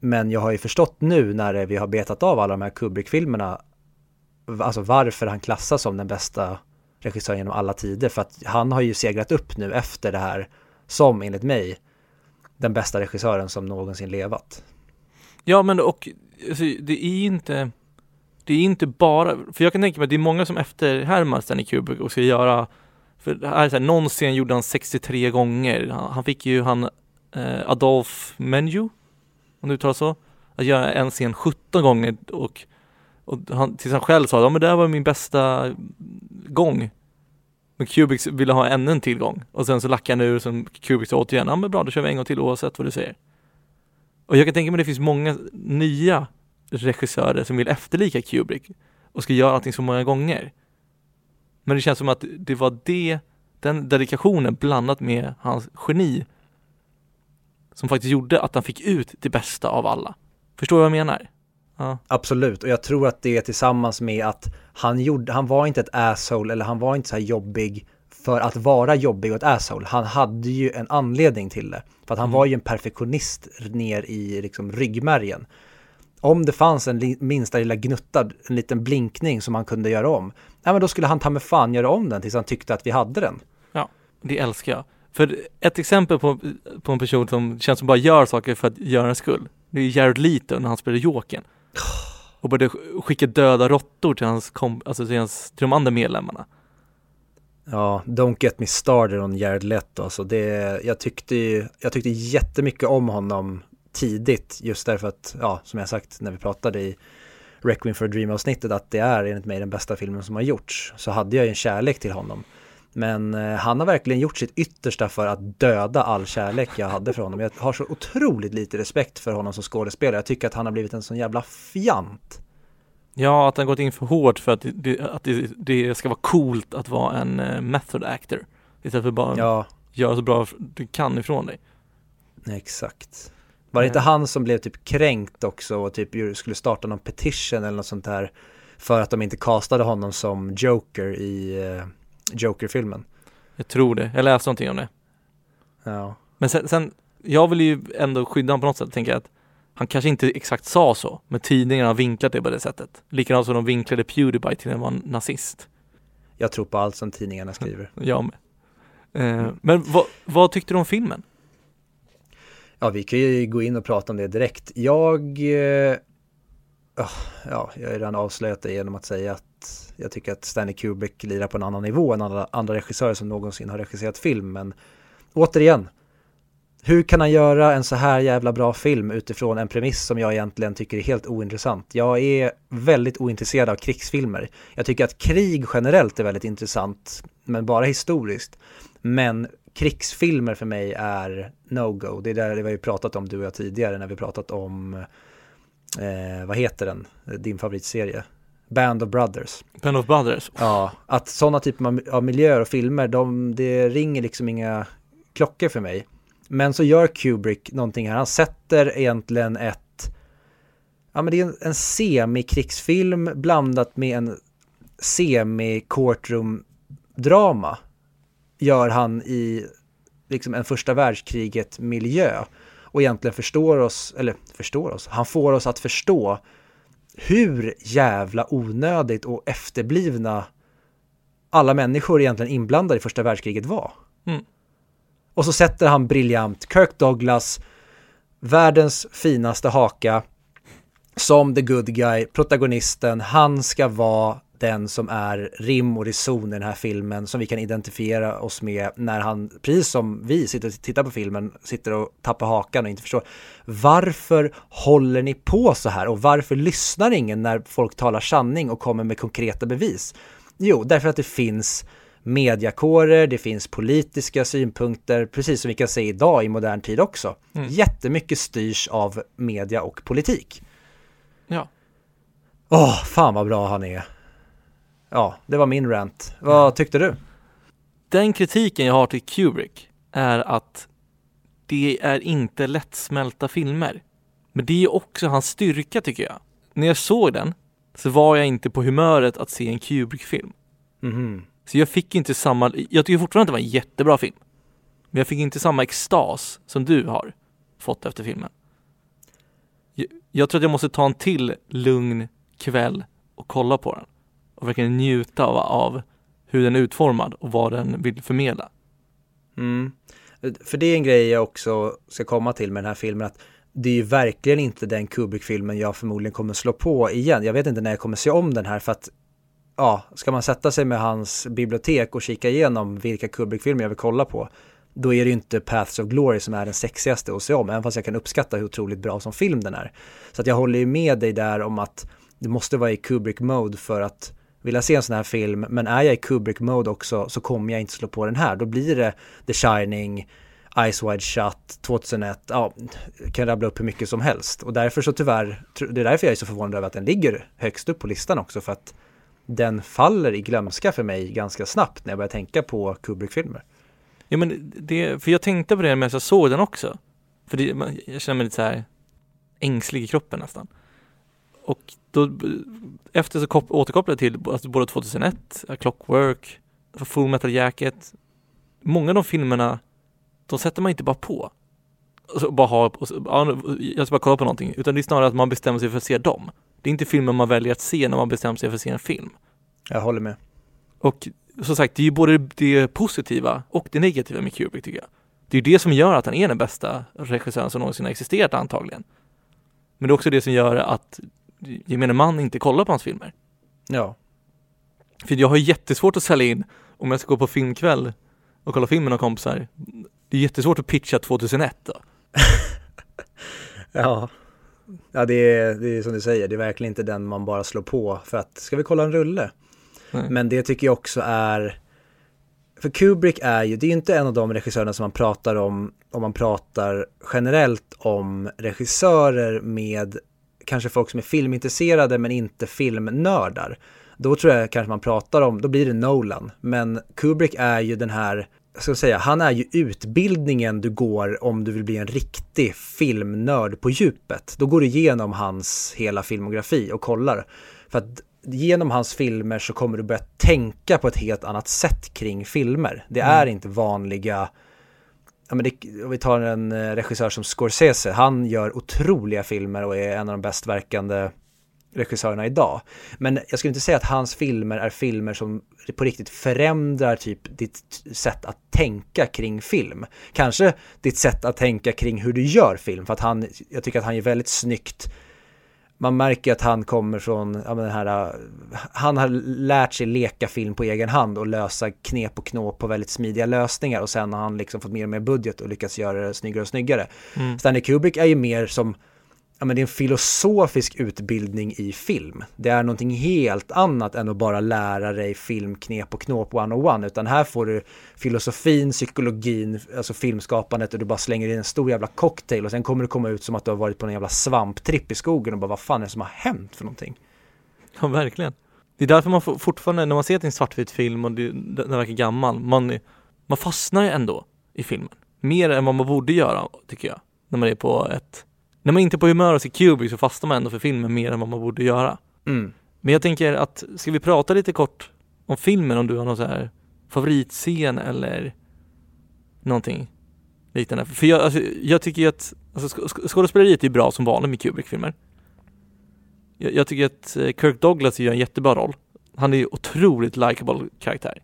Men jag har ju förstått nu när vi har betat av alla de här Kubrick-filmerna, alltså varför han klassas som den bästa regissören genom alla tider. För att han har ju segrat upp nu efter det här som enligt mig den bästa regissören som någonsin levat. Ja men och alltså, det är inte Det är inte bara, för jag kan tänka mig att det är många som efterhärmar Stanley Kubrick och ska göra För det här är så här, någon scen gjorde han 63 gånger Han, han fick ju han eh, Adolf Menju Om du uttalar så Att göra en scen 17 gånger och, och han, tills han själv sa ja men det här var min bästa gång men Kubrick ville ha ännu en till gång och sen så lackade han ur som Kubrick sa återigen, ja men bra då kör vi en gång till oavsett vad du säger och jag kan tänka mig att det finns många nya regissörer som vill efterlika Kubrick och ska göra allting så många gånger. Men det känns som att det var det, den dedikationen blandat med hans geni som faktiskt gjorde att han fick ut det bästa av alla. Förstår du vad jag menar? Ja. Absolut, och jag tror att det är tillsammans med att han, gjorde, han var inte ett asshole eller han var inte så här jobbig för att vara jobbig och ett asshole. Han hade ju en anledning till det. För att han Mm. var ju en perfektionist ner i liksom ryggmärgen. Om det fanns en minsta lilla gnutta, en liten blinkning som han kunde göra om, ja men då skulle han ta med fan göra om den tills han tyckte att vi hade den. Ja, det älskar jag. För ett exempel på, på en person som känns som bara gör saker för att göra en skull, det är Jared Leto när han spelade Jokern. Och började skicka döda råttor till hans, kom, alltså till, hans, till de andra medlemmarna. Ja, don't get me started on Jared Leto. Alltså det, jag, tyckte, jag tyckte jättemycket om honom tidigt just därför att, ja, som jag sagt när vi pratade i Requiem for a Dream avsnittet att det är enligt mig den bästa filmen som har gjorts. Så hade jag ju en kärlek till honom. Men eh, han har verkligen gjort sitt yttersta för att döda all kärlek jag hade för honom. Jag har så otroligt lite respekt för honom som skådespelare. Jag tycker att han har blivit en sån jävla fjant. Ja, att han gått in för hårt för att det, att det, det ska vara coolt att vara en uh, method actor. Istället för bara ja. göra så bra du kan ifrån dig. Exakt. Var det inte han som blev typ kränkt också och typ skulle starta någon petition eller något sånt där för att de inte castade honom som Joker i Joker-filmen? Jag tror det, jag läste någonting om det. Ja. Men sen, sen jag vill ju ändå skydda honom på något sätt, tänker jag att han kanske inte exakt sa så, men tidningarna har vinklat det på det sättet. Likadant som de vinklade Pewdiepie till att vara nazist. Jag tror på allt som tidningarna skriver. jag med. Eh, mm. Men vad, vad tyckte du om filmen? Ja, vi kan ju gå in och prata om det direkt. Jag, eh, Ah, ja, jag har ju redan avslöjat det genom att säga att jag tycker att Stanley Kubrick lirar på en annan nivå än alla andra regissörer som någonsin har regisserat film. Men återigen, hur kan han göra en så här jävla bra film utifrån en premiss som jag egentligen tycker är helt ointressant? Jag är väldigt ointresserad av krigsfilmer. Jag tycker att krig generellt är väldigt intressant, men bara historiskt. Men krigsfilmer för mig är no-go. Det är där vi har ju pratat om du och jag tidigare när vi pratat om, eh, vad heter den, din favoritserie? Band of Brothers. Band of Brothers? Ja, att sådana typer av miljöer och filmer, de, det ringer liksom inga klockor för mig. Men så gör Kubrick någonting här. Han sätter egentligen ett, ja men det är en, en semi-krigsfilm blandat med en semi-courtroom-drama. Gör han i liksom en första världskriget miljö. Och egentligen förstår oss, eller förstår oss, han får oss att förstå hur jävla onödigt och efterblivna alla människor egentligen inblandade i första världskriget var. Mm. Och så sätter han briljant Kirk Douglas, världens finaste haka, som the good guy, protagonisten. Han ska vara den som är rim och reson i den här filmen som vi kan identifiera oss med när han, precis som vi sitter och tittar på filmen, sitter och tappar hakan och inte förstår. Varför håller ni på så här och varför lyssnar ingen när folk talar sanning och kommer med konkreta bevis? Jo, därför att det finns mediakårer, det finns politiska synpunkter, precis som vi kan se idag i modern tid också. Mm. Jättemycket styrs av media och politik. Ja. Åh, oh, fan vad bra han är. Ja, det var min rant. Vad tyckte du? Den kritiken jag har till Kubrick är att det är inte lättsmälta filmer. Men det är också hans styrka tycker jag. När jag såg den så var jag inte på humöret att se en Kubrick-film. Mm. Så jag fick inte samma, jag tycker fortfarande att det var en jättebra film. Men jag fick inte samma extas som du har fått efter filmen. Jag, jag tror att jag måste ta en till lugn kväll och kolla på den. Och verkligen njuta av, av hur den är utformad och vad den vill förmedla. Mm. För det är en grej jag också ska komma till med den här filmen, att det är ju verkligen inte den Kubrick-filmen jag förmodligen kommer slå på igen. Jag vet inte när jag kommer se om den här för att ja, ska man sätta sig med hans bibliotek och kika igenom vilka Kubrick-filmer jag vill kolla på, då är det ju inte Paths of Glory som är den sexigaste att se om, även fast jag kan uppskatta hur otroligt bra som film den är. Så att jag håller ju med dig där om att det måste vara i Kubrick-mode för att vilja se en sån här film, men är jag i Kubrick-mode också så kommer jag inte slå på den här. Då blir det The Shining, Ice Wide Shut, 2001, ja, kan rabbla upp hur mycket som helst. Och därför så tyvärr, det är därför jag är så förvånad över att den ligger högst upp på listan också, för att den faller i glömska för mig ganska snabbt när jag börjar tänka på Kubrick-filmer. Ja men det, för jag tänkte på det när jag såg den också. För det, jag känner mig lite så här ängslig i kroppen nästan. Och då, efter så kop, återkopplade jag till alltså både 2001, Clockwork, Full Metal Jacket. Många av de filmerna, de sätter man inte bara på. och så bara ha, jag ska bara kolla på någonting, utan det är snarare att man bestämmer sig för att se dem. Det är inte filmer man väljer att se när man bestämmer sig för att se en film. Jag håller med. Och som sagt, det är ju både det positiva och det negativa med Kubrick tycker jag. Det är ju det som gör att han är den bästa regissören som någonsin har existerat antagligen. Men det är också det som gör att gemene man inte kollar på hans filmer. Ja. För jag har jättesvårt att sälja in om jag ska gå på filmkväll och kolla film med några kompisar. Det är jättesvårt att pitcha 2001 då. ja. Ja, det är, det är som du säger, det är verkligen inte den man bara slår på för att, ska vi kolla en rulle? Nej. Men det tycker jag också är, för Kubrick är ju, det är ju inte en av de regissörerna som man pratar om, om man pratar generellt om regissörer med kanske folk som är filmintresserade men inte filmnördar. Då tror jag kanske man pratar om, då blir det Nolan. Men Kubrick är ju den här, ska jag säga, han är ju utbildningen du går om du vill bli en riktig filmnörd på djupet. Då går du igenom hans hela filmografi och kollar. För att genom hans filmer så kommer du börja tänka på ett helt annat sätt kring filmer. Det är mm. inte vanliga ja, men det, om vi tar en eh, regissör som Scorsese, han gör otroliga filmer och är en av de bäst verkande regissörerna idag. Men jag skulle inte säga att hans filmer är filmer som på riktigt förändrar typ ditt sätt att tänka kring film. Kanske ditt sätt att tänka kring hur du gör film, för att han, jag tycker att han är väldigt snyggt man märker att han kommer från, ja, den här, han har lärt sig leka film på egen hand och lösa knep och knåp på väldigt smidiga lösningar och sen har han liksom fått mer och mer budget och lyckats göra det snyggare och snyggare. Mm. Stanley Kubrick är ju mer som ja, men det är en filosofisk utbildning i film. Det är någonting helt annat än att bara lära dig filmknep och knåp one-on-one, utan här får du filosofin, psykologin, alltså filmskapandet och du bara slänger in en stor jävla cocktail och sen kommer det komma ut som att du har varit på en jävla svamptripp i skogen och bara vad fan är det som har hänt för någonting? Ja, verkligen. Det är därför man fortfarande, när man ser en svartvit film och det, den verkar gammal, man, man fastnar ju ändå i filmen. Mer än vad man borde göra, tycker jag, när man är på ett när man inte är på humör och ser Kubrick så fastnar man ändå för filmen mer än vad man borde göra. Mm. Men jag tänker att, ska vi prata lite kort om filmen om du har någon så här favoritscen eller någonting liknande? För jag, alltså, jag tycker ju att alltså, skådespeleriet är bra som vanligt med Kubrick-filmer. Jag, jag, tycker att eh, Kirk Douglas gör en jättebra roll. Han är ju otroligt likable karaktär.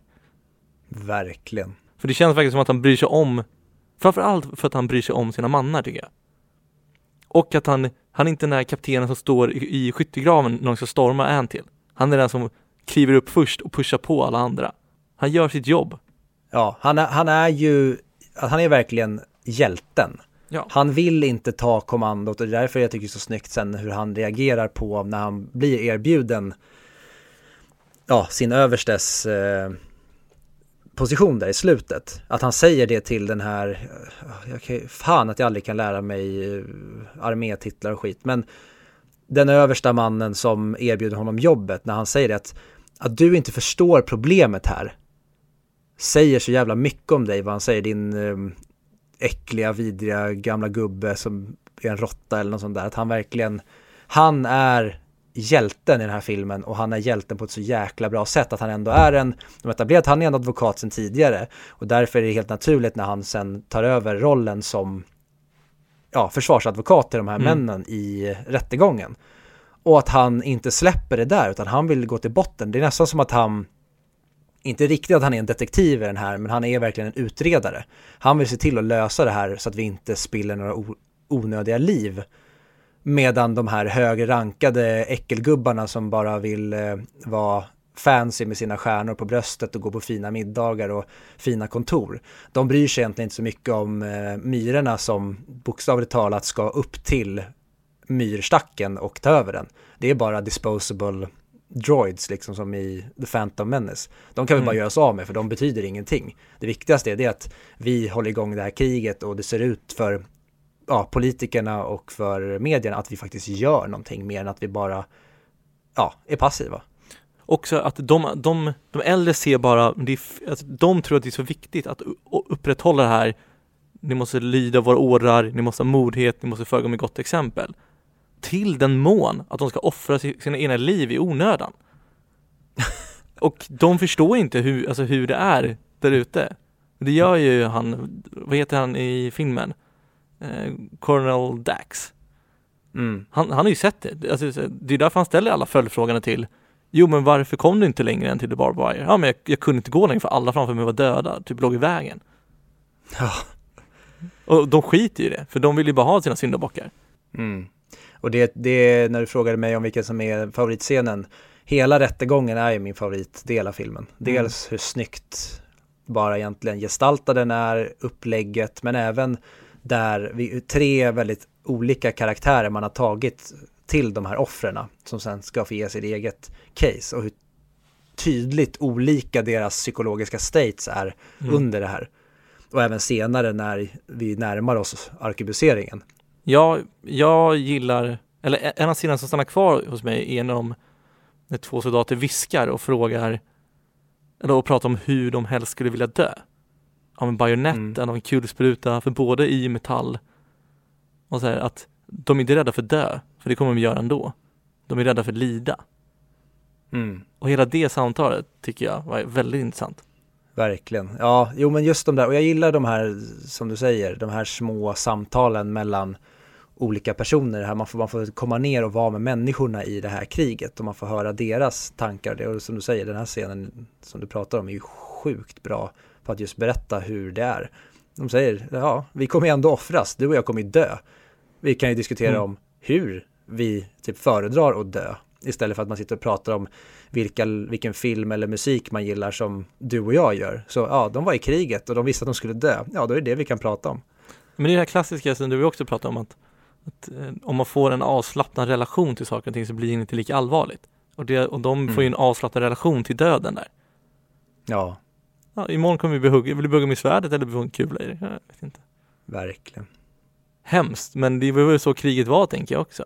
Verkligen. För det känns faktiskt som att han bryr sig om, framförallt för att han bryr sig om sina mannar tycker jag. Och att han, han är inte den där kaptenen som står i, i skyttegraven när de ska storma en till. Han är den som kliver upp först och pushar på alla andra. Han gör sitt jobb. Ja, han är, han är ju, han är verkligen hjälten. Ja. Han vill inte ta kommandot och det är därför jag tycker det är så snyggt sen hur han reagerar på när han blir erbjuden ja, sin överstes eh, position där i slutet. Att han säger det till den här, eh, jag kan, fan att jag aldrig kan lära mig eh, armétitlar och skit, men den översta mannen som erbjuder honom jobbet när han säger det att, att du inte förstår problemet här säger så jävla mycket om dig vad han säger, din eh, äckliga, vidriga gamla gubbe som är en råtta eller något sånt där. Att han verkligen, han är hjälten i den här filmen och han är hjälten på ett så jäkla bra sätt att han ändå är en, de etablerat han är en advokat sedan tidigare och därför är det helt naturligt när han sen tar över rollen som ja, försvarsadvokat till de här mm. männen i rättegången. Och att han inte släpper det där utan han vill gå till botten. Det är nästan som att han inte riktigt att han är en detektiv i den här, men han är verkligen en utredare. Han vill se till att lösa det här så att vi inte spiller några onödiga liv Medan de här högre rankade äckelgubbarna som bara vill eh, vara fancy med sina stjärnor på bröstet och gå på fina middagar och fina kontor. De bryr sig egentligen inte så mycket om eh, myrorna som bokstavligt talat ska upp till myrstacken och ta över den. Det är bara disposable droids liksom som i The Phantom Menace. De kan vi mm. bara göra oss av med för de betyder ingenting. Det viktigaste är det att vi håller igång det här kriget och det ser ut för ja, politikerna och för medierna att vi faktiskt gör någonting mer än att vi bara ja, är passiva. Också att de, de, de äldre ser bara, det alltså, de tror att det är så viktigt att upprätthålla det här ni måste lyda våra ordrar, ni måste ha modhet, ni måste föregå med gott exempel. Till den mån att de ska offra sina egna liv i onödan. och de förstår inte hur, alltså hur det är där ute. Det gör ju han, vad heter han i filmen? Eh, Colonel Dax. Mm. Han, han har ju sett det. Alltså, det är därför han ställer alla följdfrågorna till Jo men varför kom du inte längre än till The Barbed Wire? Ja men jag, jag kunde inte gå längre för alla framför mig var döda, typ låg i vägen. Ja. Och de skiter ju i det, för de vill ju bara ha sina syndabockar. Mm. Och det, det, när du frågade mig om vilken som är favoritscenen, hela rättegången är ju min favoritdel av filmen. Dels hur snyggt bara egentligen gestaltad den är, upplägget, men även där vi, tre väldigt olika karaktärer man har tagit till de här offren som sen ska få ge sitt eget case och hur tydligt olika deras psykologiska states är Mm. under det här. Och även senare när vi närmar oss arkebuseringen. Jag, jag gillar, eller en av scenerna som stannar kvar hos mig är när, de, när två soldater viskar och frågar, eller och pratar om hur de helst skulle vilja dö. Av en bajonett, Mm. av en kulspruta, för både i metall och så här att de är inte rädda för dö, för det kommer de göra ändå. De är rädda för lida. Mm. Och hela det samtalet tycker jag var väldigt intressant. Verkligen. Ja, jo men just de där, och jag gillar de här, som du säger, de här små samtalen mellan olika personer. Här man, får, man får komma ner och vara med människorna i det här kriget och man får höra deras tankar. Det, och som du säger, den här scenen som du pratar om är ju sjukt bra på att just berätta hur det är. De säger, ja, vi kommer ändå offras, du och jag kommer dö. Vi kan ju diskutera Mm. om hur vi typ föredrar att dö istället för att man sitter och pratar om vilka, vilken film eller musik man gillar som du och jag gör. Så ja, de var i kriget och de visste att de skulle dö. Ja, då är det det vi kan prata om. Men det är det här klassiska som du också pratar om att, att eh, om man får en avslappnad relation till saker och ting så blir det inte lika allvarligt. Och, det, och de får ju en avslappnad relation till döden där. Ja, Ja, imorgon kommer vi bli hugga, vill du bli huggen med svärdet eller bli en kula i det? Jag vet inte. verkligen. Hemskt, men det var väl så kriget var tänker jag också.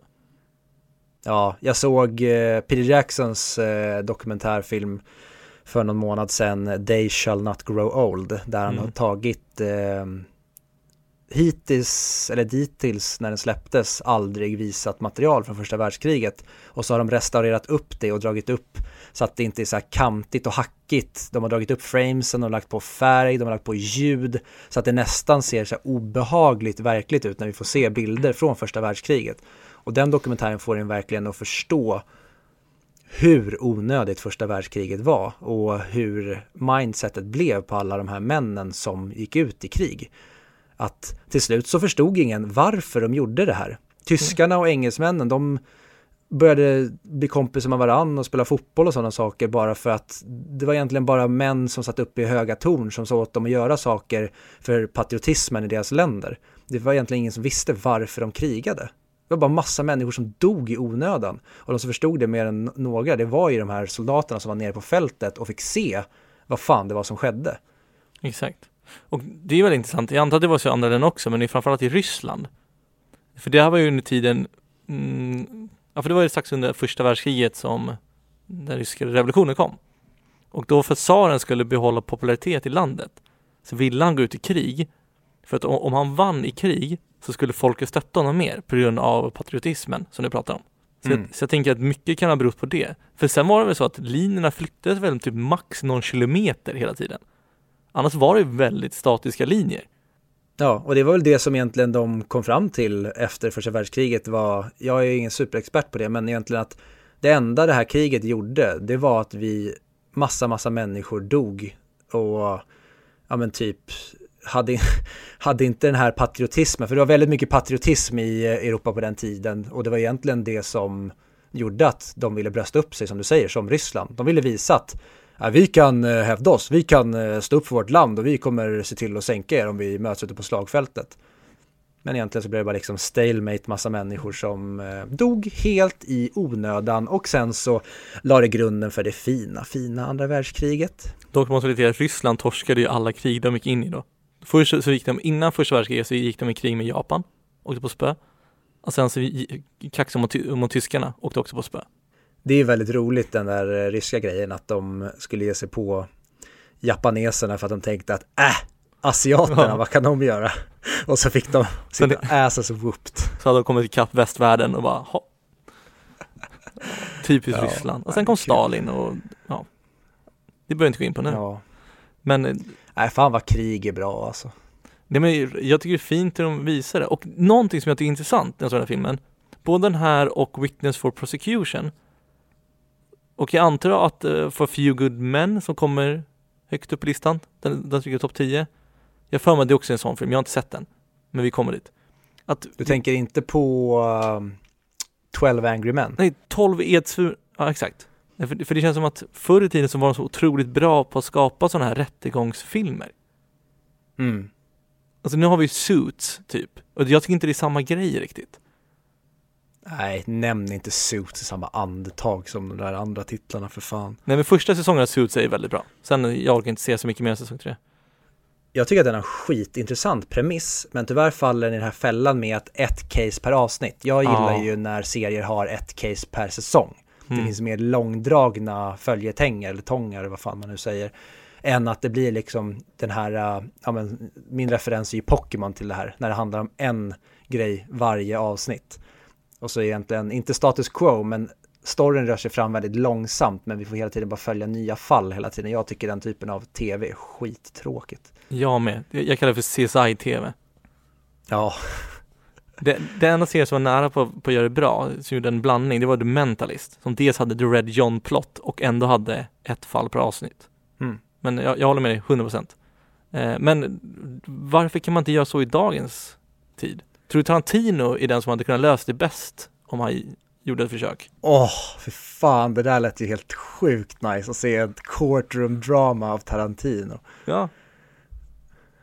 Ja, jag såg eh, Peter Jacksons eh, dokumentärfilm för någon månad sedan, They shall not grow old, där han Mm. har tagit eh, hittills, eller dittills när den släpptes, aldrig visat material från första världskriget. Och så har de restaurerat upp det och dragit upp så att det inte är så här kantigt och hackigt. De har dragit upp framesen och lagt på färg, de har lagt på ljud så att det nästan ser så här obehagligt verkligt ut när vi får se bilder från första världskriget. Och den dokumentären får en verkligen att förstå hur onödigt första världskriget var och hur mindsetet blev på alla de här männen som gick ut i krig. Att till slut så förstod ingen varför de gjorde det här. Tyskarna och engelsmännen, de började bli kompisar med varann och spela fotboll och sådana saker bara för att det var egentligen bara män som satt uppe i höga torn som sa åt dem att göra saker för patriotismen i deras länder. Det var egentligen ingen som visste varför de krigade. Det var bara massa människor som dog i onödan. Och de som förstod det mer än några, det var ju de här soldaterna som var nere på fältet och fick se vad fan det var som skedde. Exakt. Och det är väldigt intressant. Jag antar att det var så i andra länder också, men det är framförallt i Ryssland. För det här var ju under tiden, mm, ja för det var ju strax under första världskriget som den ryska revolutionen kom. Och då för att tsaren skulle behålla popularitet i landet så ville han gå ut i krig. För att om han vann i krig så skulle folket stötta honom mer på grund av patriotismen som du pratar om. Så, Mm. jag, så jag tänker att mycket kan ha berott på det. För sen var det väl så att linjerna flyttades väl typ max någon kilometer hela tiden. Annars var det väldigt statiska linjer. Ja, och det var väl det som egentligen de kom fram till efter första världskriget var, jag är ingen superexpert på det, men egentligen att det enda det här kriget gjorde, det var att vi, massa, massa människor dog och, ja men typ, hade, hade inte den här patriotismen, för det var väldigt mycket patriotism i Europa på den tiden och det var egentligen det som gjorde att de ville brösta upp sig som du säger, som Ryssland. De ville visa att vi kan eh, hävda oss, vi kan eh, stå upp för vårt land och vi kommer se till att sänka er om vi möts ute på slagfältet. Men egentligen så blev det bara liksom stalemate, massa människor som eh, dog helt i onödan och sen så la det grunden för det fina, fina andra världskriget. Dock måste jag säga att Ryssland torskade ju alla krig de gick in i då. Först så gick de, innan första världskriget så gick de i krig med Japan, åkte på spö. Och sen så kaxade de mot, mot tyskarna, åkte också på spö. Det är väldigt roligt den där eh, ryska grejen att de skulle ge sig på japaneserna för att de tänkte att äh, asiaterna, Ja. vad kan de göra? Och så fick de sina asses whooped. Så hade de kommit ikapp västvärlden och bara, ha. Typiskt Ja, Ryssland. Och sen kom. Stalin och ja. Det behöver jag inte gå in på nu. Ja. Men, Nej, fan vad krig är bra alltså. Nej, men jag tycker det är fint hur de visar det och någonting som jag tycker är intressant såg den här filmen Både den här och Witness for Prosecution Och jag antar att uh, For Few Good Men som kommer högt upp i listan Den, den tycker jag topp 10 Jag för mig det är också en sån film, jag har inte sett den Men vi kommer dit. Att, Du tänker inte på uh, 12 Angry Men? Nej, 12 Edsfur, ja exakt. För, för det känns som att förr i tiden så var de så otroligt bra på att skapa sådana här rättegångsfilmer. Mm. Alltså nu har vi Suits typ. Och jag tycker inte det är samma grej riktigt Nej, nämn inte Suits i samma andetag som de där andra titlarna för fan. Nej men första säsongen av Suits är väldigt bra. Sen jag orkar inte se så mycket mer än säsong tre. Jag tycker att den har en skitintressant premiss, men tyvärr faller den i den här fällan med att ett case per avsnitt. Jag gillar ja. ju när serier har ett case per säsong. Mm. Det finns mer långdragna följetänger eller tångar, vad fan man nu säger. Än att det blir liksom den här, äh, ja men min referens är ju Pokémon till det här, när det handlar om en grej varje avsnitt. Och så egentligen, inte status quo, men storyn rör sig fram väldigt långsamt men vi får hela tiden bara följa nya fall hela tiden. Jag tycker den typen av tv är skittråkigt. Jag med. Jag kallar det för CSI-tv. Ja. Det, det enda serie som var nära på, på att göra det bra, som gjorde en blandning, det var The Mentalist. Som dels hade The Red John-plott och ändå hade ett fall per avsnitt. Mm. Men jag, jag håller med dig 100%. Eh, men varför kan man inte göra så i dagens tid? Tror du Tarantino är den som hade kunnat lösa det bäst om han gjorde ett försök? Åh, oh, för fan, det där lät ju helt sjukt nice att se ett courtroom drama av Tarantino. Ja.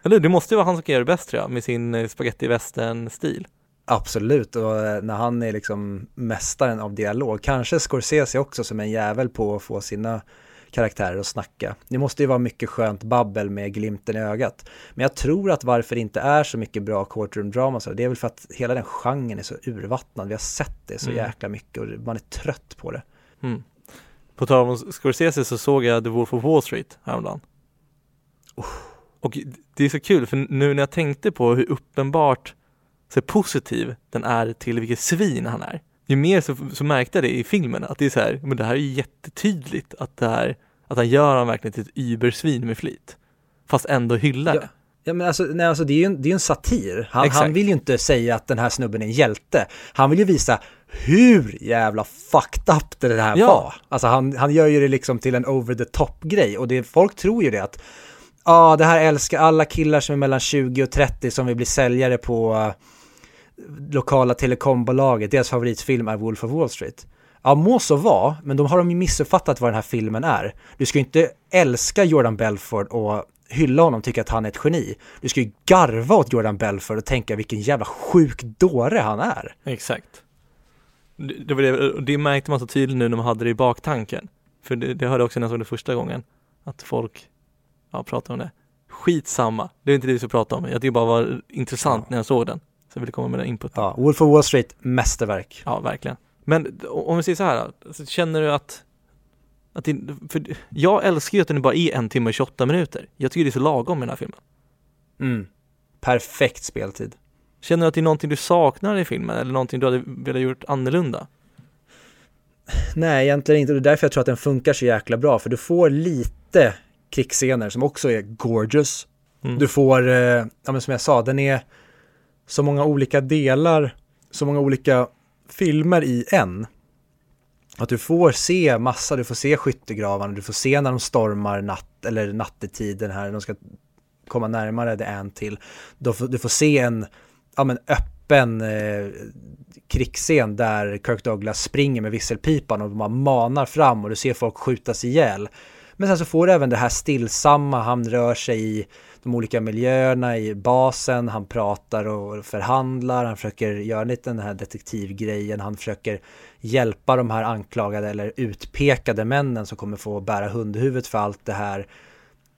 Eller det måste ju vara han som kan göra det bäst tror jag, med sin eh, spaghetti western stil. Absolut, och eh, när han är liksom mästaren av dialog, kanske Scorsese också som en jävel på att få sina karaktärer att snacka. Det måste ju vara mycket skönt babbel med glimten i ögat. Men jag tror att varför det inte är så mycket bra courtroom drama så det är väl för att hela den genren är så urvattnad. Vi har sett det så mm. jäkla mycket och man är trött på det. Mm. På tal om Scorsese så såg jag The Wolf of Wall Street häromdagen. Oh. Och det är så kul för nu när jag tänkte på hur uppenbart så positiv den är till vilket svin han är. Ju mer så, så märkte jag det i filmen att det är så här, men det här är jättetydligt att det här att han gör honom verkligen till ett übersvin med flit. Fast ändå hyllar ja. det. Ja men alltså, nej, alltså det är ju en, det är en satir. Han, han, vill ju inte säga att den här snubben är en hjälte. Han vill ju visa hur jävla fucked up det här ja. var. Alltså han, han gör ju det liksom till en over the top grej och det, folk tror ju det att ja, ah, det här älskar alla killar som är mellan 20 och 30 som vill bli säljare på lokala telekombolaget. Deras favoritfilm är Wolf of Wall Street. Ja, må så vara, men då har de ju missuppfattat vad den här filmen är. Du ska ju inte älska Jordan Belford och hylla honom, tycka att han är ett geni. Du ska ju garva åt Jordan Belford och tänka vilken jävla sjuk dåre han är. Exakt. Det, var det, det märkte man så tydligt nu när man hade det i baktanken. För det, det hörde jag också när jag såg det första gången. Att folk ja, pratar om det. Skitsamma, det är inte det vi ska prata om. Jag tycker bara var intressant ja. när jag såg den. Jag ville komma med den inputen. Ja, Wolf of Wall Street, mästerverk. Ja, verkligen. Men om vi säger så här, alltså, känner du att, att det, för jag älskar ju att den bara är en timme och 28 minuter. Jag tycker det är så lagom med den här filmen. Mm. Perfekt speltid. Känner du att det är någonting du saknar i filmen eller någonting du hade velat gjort annorlunda? Nej, egentligen inte. Det är därför jag tror att den funkar så jäkla bra, för du får lite krigsscener som också är gorgeous. Mm. Du får, eh, ja men som jag sa, den är så många olika delar, så många olika filmer i en. Att du får se massa, du får se skyttegravarna, du får se när de stormar natt eller nattetiden här, de ska komma närmare det en till. Du får, du får se en ja, men öppen eh, krigsscen där Kirk Douglas springer med visselpipan och man manar fram och du ser folk skjutas ihjäl. Men sen så får du även det här stillsamma, han rör sig i de olika miljöerna i basen, han pratar och förhandlar, han försöker göra lite den här detektivgrejen, han försöker hjälpa de här anklagade eller utpekade männen som kommer få bära hundhuvudet för allt det här.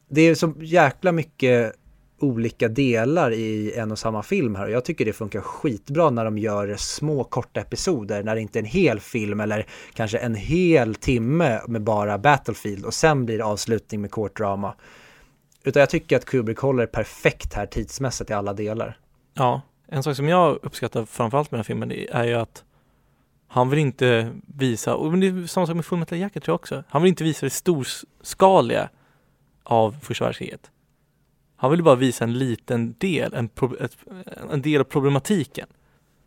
Det är så jäkla mycket olika delar i en och samma film här och jag tycker det funkar skitbra när de gör små korta episoder när det inte är en hel film eller kanske en hel timme med bara Battlefield och sen blir det avslutning med kortdrama. drama. Utan jag tycker att Kubrick håller perfekt här tidsmässigt i alla delar. Ja, en sak som jag uppskattar framförallt med den här filmen är ju att han vill inte visa, och det är samma sak med Full Metal Jacket tror jag också, han vill inte visa det storskaliga av första världskriget. Han vill bara visa en liten del, en, pro, ett, en del av problematiken.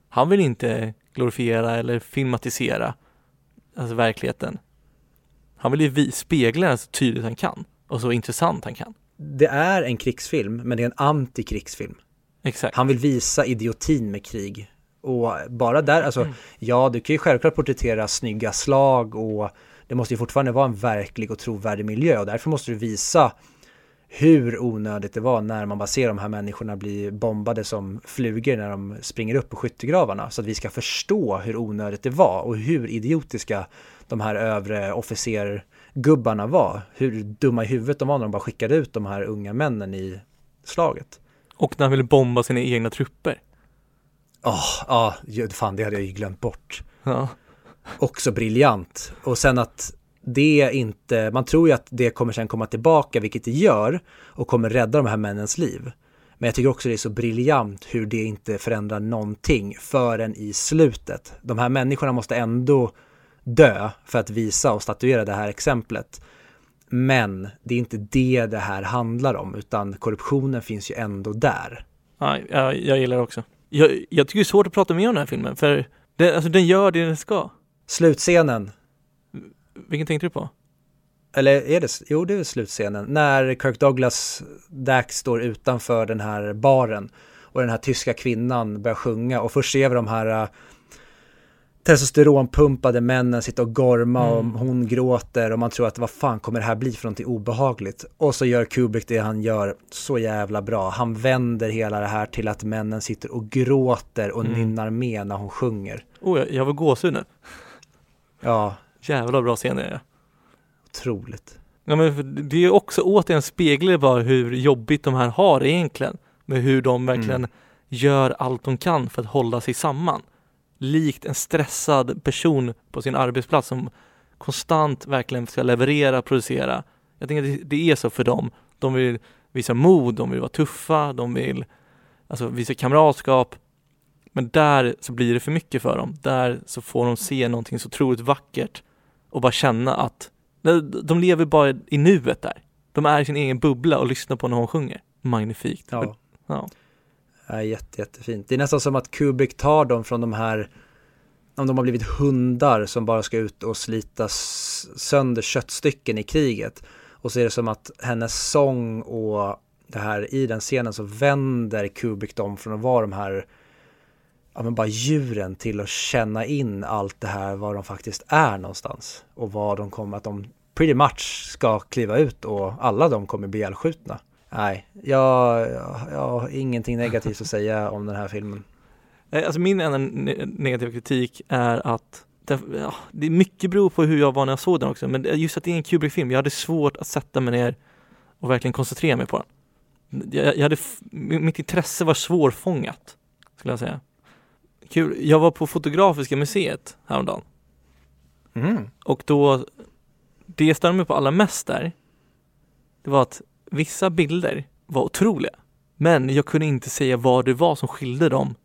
Han vill inte glorifiera eller filmatisera alltså verkligheten. Han vill ju spegla den så tydligt han kan och så intressant han kan. Det är en krigsfilm, men det är en antikrigsfilm. Exakt. Han vill visa idiotin med krig. Och bara där, alltså, Mm. ja, du kan ju självklart porträttera snygga slag och det måste ju fortfarande vara en verklig och trovärdig miljö och därför måste du visa hur onödigt det var när man bara ser de här människorna bli bombade som flugor när de springer upp på skyttegravarna. Så att vi ska förstå hur onödigt det var och hur idiotiska de här övre officergubbarna var. Hur dumma i huvudet de var när de bara skickade ut de här unga männen i slaget. Och när han ville bomba sina egna trupper. Ja, ja, ju- fan det hade jag ju glömt bort. Ja. Också briljant. Och sen att det inte, man tror ju att det kommer sen komma tillbaka, vilket det gör, och kommer rädda de här männens liv. Men jag tycker också det är så briljant hur det inte förändrar någonting förrän i slutet. De här människorna måste ändå dö för att visa och statuera det här exemplet. Men det är inte det det här handlar om, utan korruptionen finns ju ändå där. Ja, jag, jag gillar det också. Jag, jag tycker det är svårt att prata mer om den här filmen för det, alltså, den gör det den ska. Slutscenen, Vilken tänkte du på? eller är det, jo det är slutscenen, när Kirk Douglas Dax står utanför den här baren och den här tyska kvinnan börjar sjunga och först ser vi de här uh, testosteronpumpade männen sitta och gorma och Mm. hon gråter och man tror att vad fan kommer det här bli för någonting obehagligt? Och så gör Kubrick det han gör så jävla bra. Han vänder hela det här till att männen sitter och gråter och Mm. nynnar med när hon sjunger. Oh, jag, jag var gåshud nu. Ja, Jävla bra scen det är. otroligt. Ja, men det är också återigen speglar bara hur jobbigt de här har egentligen. Med hur de verkligen Mm. gör allt de kan för att hålla sig samman. Likt en stressad person på sin arbetsplats som konstant verkligen ska leverera, producera. Jag tänker att det, är så för dem. De vill visa mod, de vill vara tuffa, de vill alltså, visa kamratskap. Men där så blir det för mycket för dem. Där så får de se någonting så otroligt vackert och bara känna att de lever bara i nuet där. De är i sin egen bubbla och lyssnar på när hon sjunger. Magnifikt. Ja. Ja är jätte, jättefint. Det är nästan som att Kubrick tar dem från de här, om de har blivit hundar som bara ska ut och slita sönder köttstycken i kriget. Och så är det som att hennes sång och det här i den scenen så vänder Kubrick dem från att vara de här, ja men bara djuren till att känna in allt det här, var de faktiskt är någonstans. Och vad de kommer, att de pretty much ska kliva ut och alla de kommer bli ihjälskjutna. Nej, jag, jag har ingenting negativt att säga om den här filmen. Eh, Alltså min enda ne- negativa kritik är att det, ja, det är mycket beror på hur jag var när jag såg den också, men just att det är en Kubrick-film, jag hade svårt att sätta mig ner och verkligen koncentrera mig på den. Jag, jag hade, mitt intresse var svårfångat, skulle jag säga. Kul. Jag var på Fotografiska museet häromdagen Mm. och då, det jag störde mig på allra mest där, det var att vissa bilder var otroliga. Men jag kunde inte säga vad det var som skilde dem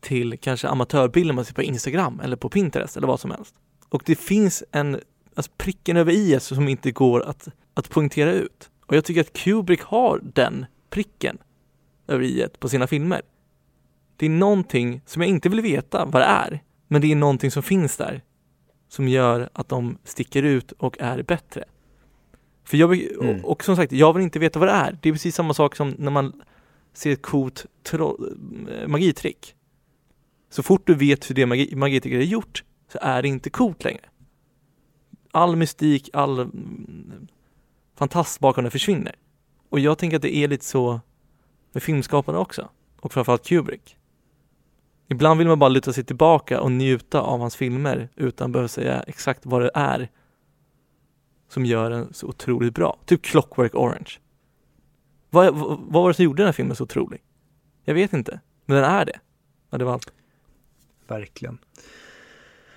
till kanske amatörbilder man ser på Instagram eller på Pinterest eller vad som helst. Och det finns en, alltså pricken över i alltså som inte går att, att poängtera ut. Och jag tycker att Kubrick har den pricken över i på sina filmer. Det är någonting som jag inte vill veta vad det är, men det är någonting som finns där som gör att de sticker ut och är bättre. För jag Mm. och, som sagt, jag vill inte veta vad det är. Det är precis samma sak som när man ser ett coolt eh, magitrick. Så fort du vet hur det magi, magitricket är gjort så är det inte coolt längre. All mystik, all mm, fantast bakom det försvinner. Och jag tänker att det är lite så med filmskapande också. Och framförallt Kubrick. Ibland vill man bara luta sig tillbaka och njuta av hans filmer utan att behöva säga exakt vad det är som gör den så otroligt bra. Typ Clockwork Orange. Vad, vad, vad var det som gjorde den här filmen så otrolig? Jag vet inte, men den är det. Ja, det var allt. Verkligen.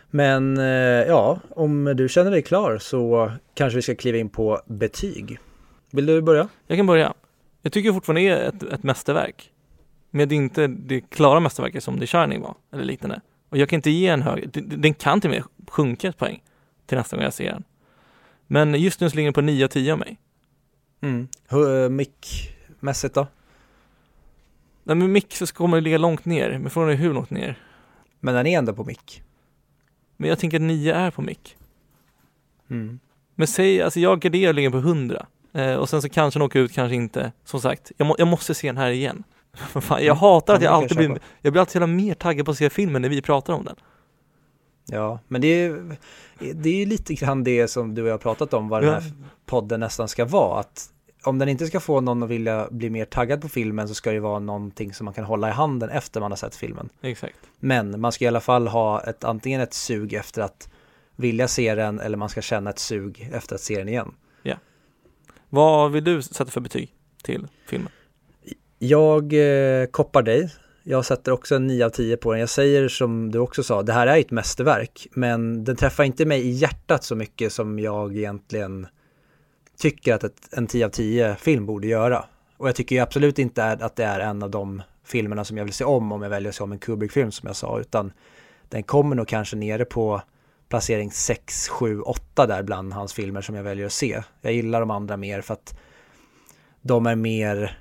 Men eh, ja, om du känner dig klar så kanske vi ska kliva in på betyg. Vill du börja? Jag kan börja. Jag tycker fortfarande det är ett, ett mästerverk. Men det är inte det klara mästerverket som The Shining var, eller liknande. Och jag kan inte ge en hög, den kan till och med sjunka ett poäng till nästa gång jag ser den. Men just nu så ligger den på 9 av 10 av mig. Mm. Hu- eh, Mick, mässigt då? Nej men mick så kommer det ligga långt ner, men frågan är hur långt ner? Men den är ändå på mick. Men jag tänker att 9 är på mick. Mm. Men säg, alltså jag garderar ligger på 100 eh, och sen så kanske den åker ut, kanske inte. Som sagt, jag, må, jag måste se den här igen. Fan, jag Mm. hatar att Ja, jag alltid blir, jag blir alltid mer taggad på att se filmen när vi pratar om den. Ja, men det är, det är lite grann det som du och jag har pratat om vad den här podden nästan ska vara. Att om den inte ska få någon att vilja bli mer taggad på filmen så ska det vara någonting som man kan hålla i handen efter man har sett filmen. Exakt. Men man ska i alla fall ha ett, antingen ett sug efter att vilja se den eller man ska känna ett sug efter att se den igen. Vad vill du sätta för betyg till filmen? Jag eh, koppar dig. Jag sätter också en 9 av 10 på den. Jag säger som du också sa, det här är ett mästerverk, men den träffar inte mig i hjärtat så mycket som jag egentligen tycker att ett, en 10 av 10 film borde göra. Och jag tycker ju absolut inte att det är en av de filmerna som jag vill se om om jag väljer att se om en Kubrick-film som jag sa, utan den kommer nog kanske nere på placering 6, 7, 8 där bland hans filmer som jag väljer att se. Jag gillar de andra mer för att de är mer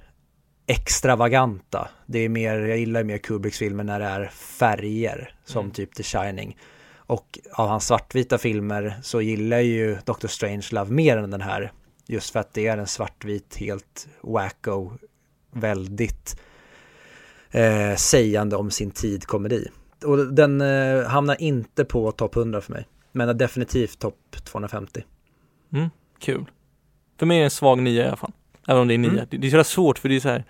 extravaganta. Det är mer, jag gillar mer Kubricks filmer när det är färger som Mm. typ The Shining. Och av hans svartvita filmer så gillar jag ju Doctor Strangelove mer än den här. Just för att det är en svartvit, helt wacko, väldigt eh, sägande om sin tid komedi. Och den eh, hamnar inte på topp 100 för mig. Men är definitivt topp 250. Mm, kul. För mig är det en svag 9 i alla fall. Även om det är 9. Mm. Det, det är så svårt för det är så här.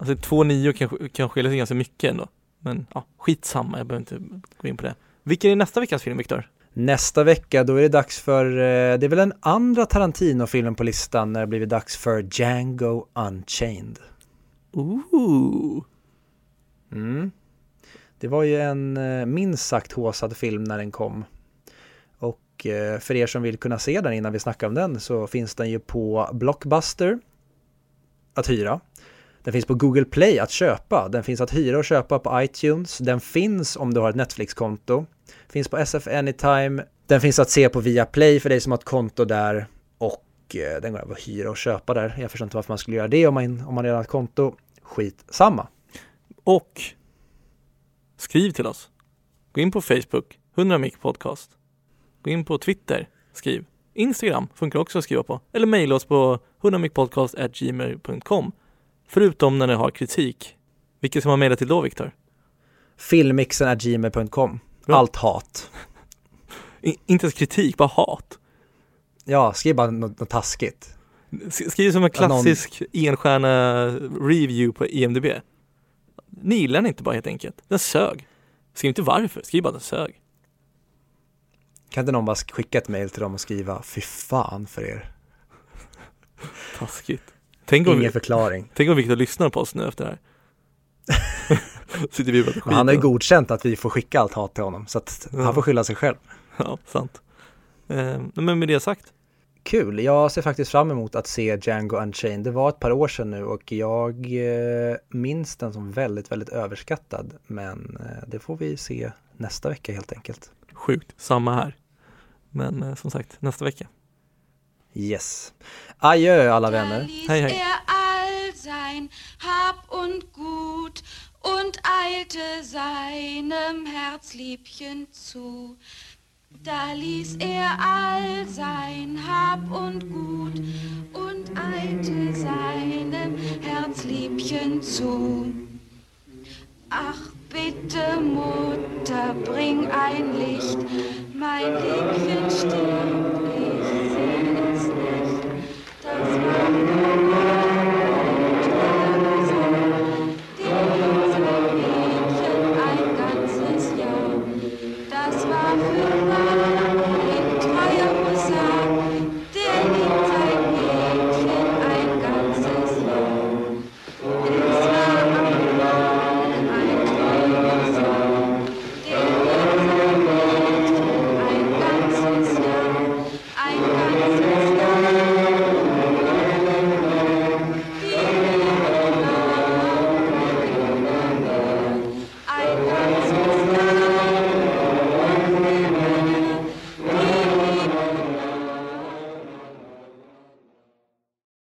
Alltså två 9 kan, kan skilja sig ganska mycket ändå. Men ja, skitsamma, jag behöver inte gå in på det. Vilken är nästa veckas film, Viktor? Nästa vecka då är det dags för, eh, det är väl den andra Tarantino-filmen på listan när det blivit dags för Django Unchained. Ooh. Mm. Det var ju en eh, minst sagt håsad film när den kom. Och för er som vill kunna se den innan vi snackar om den så finns den ju på Blockbuster att hyra. Den finns på Google Play att köpa. Den finns att hyra och köpa på iTunes. Den finns om du har ett Netflix-konto. Finns på SF Anytime. Den finns att se på Viaplay för dig som har ett konto där. Och eh, den går att hyra och köpa där. Jag förstår inte varför man skulle göra det om man, om man redan har ett konto. Skitsamma. Och skriv till oss. Gå in på Facebook, 100 mic podcast. Gå in på Twitter, skriv. Instagram funkar också att skriva på. Eller mejla oss på 100micpodcast.gmail.com. Förutom när ni har kritik. Vilket ska man mejla till då, Viktor? Filmmixen gmail.com. Bra. Allt hat. Inte ens kritik, bara hat. Ja, skriv bara något, något taskigt. Skriv som en Ja, någon- klassisk enstjärna review på E IMDB. Ni gillar den inte bara helt enkelt. Den sög. Skriv inte varför, skriv bara den sög. Kan inte någon bara skicka ett mail till dem och skriva fy fan för er. Taskigt. Tänk om, Ingen förklaring. tänk om Viktor lyssnar på oss nu efter det här. Sitter vi skit. Men han har ju godkänt att vi får skicka allt hat till honom. Så att Ja. han får skylla sig själv. Ja, sant. Eh, men med det sagt, Kul, jag ser faktiskt fram emot att se Django Unchained. Det var ett par år sedan nu och jag eh, minns den som väldigt, väldigt överskattad. Men eh, det får vi se nästa vecka helt enkelt. sjukt, samma här. Men eh, som sagt, nästa vecka. Yes. Adjö alla Da vänner. er all sein Hab und Gut und eilte seinem Herzliebchen zu. Da ließ er all sein Hab und Gut und eilte seinem Herzliebchen zu. Ach Bitte, Mutter, bring ein Licht. Mein Liebchen stirbt, ich seh es nicht. Das war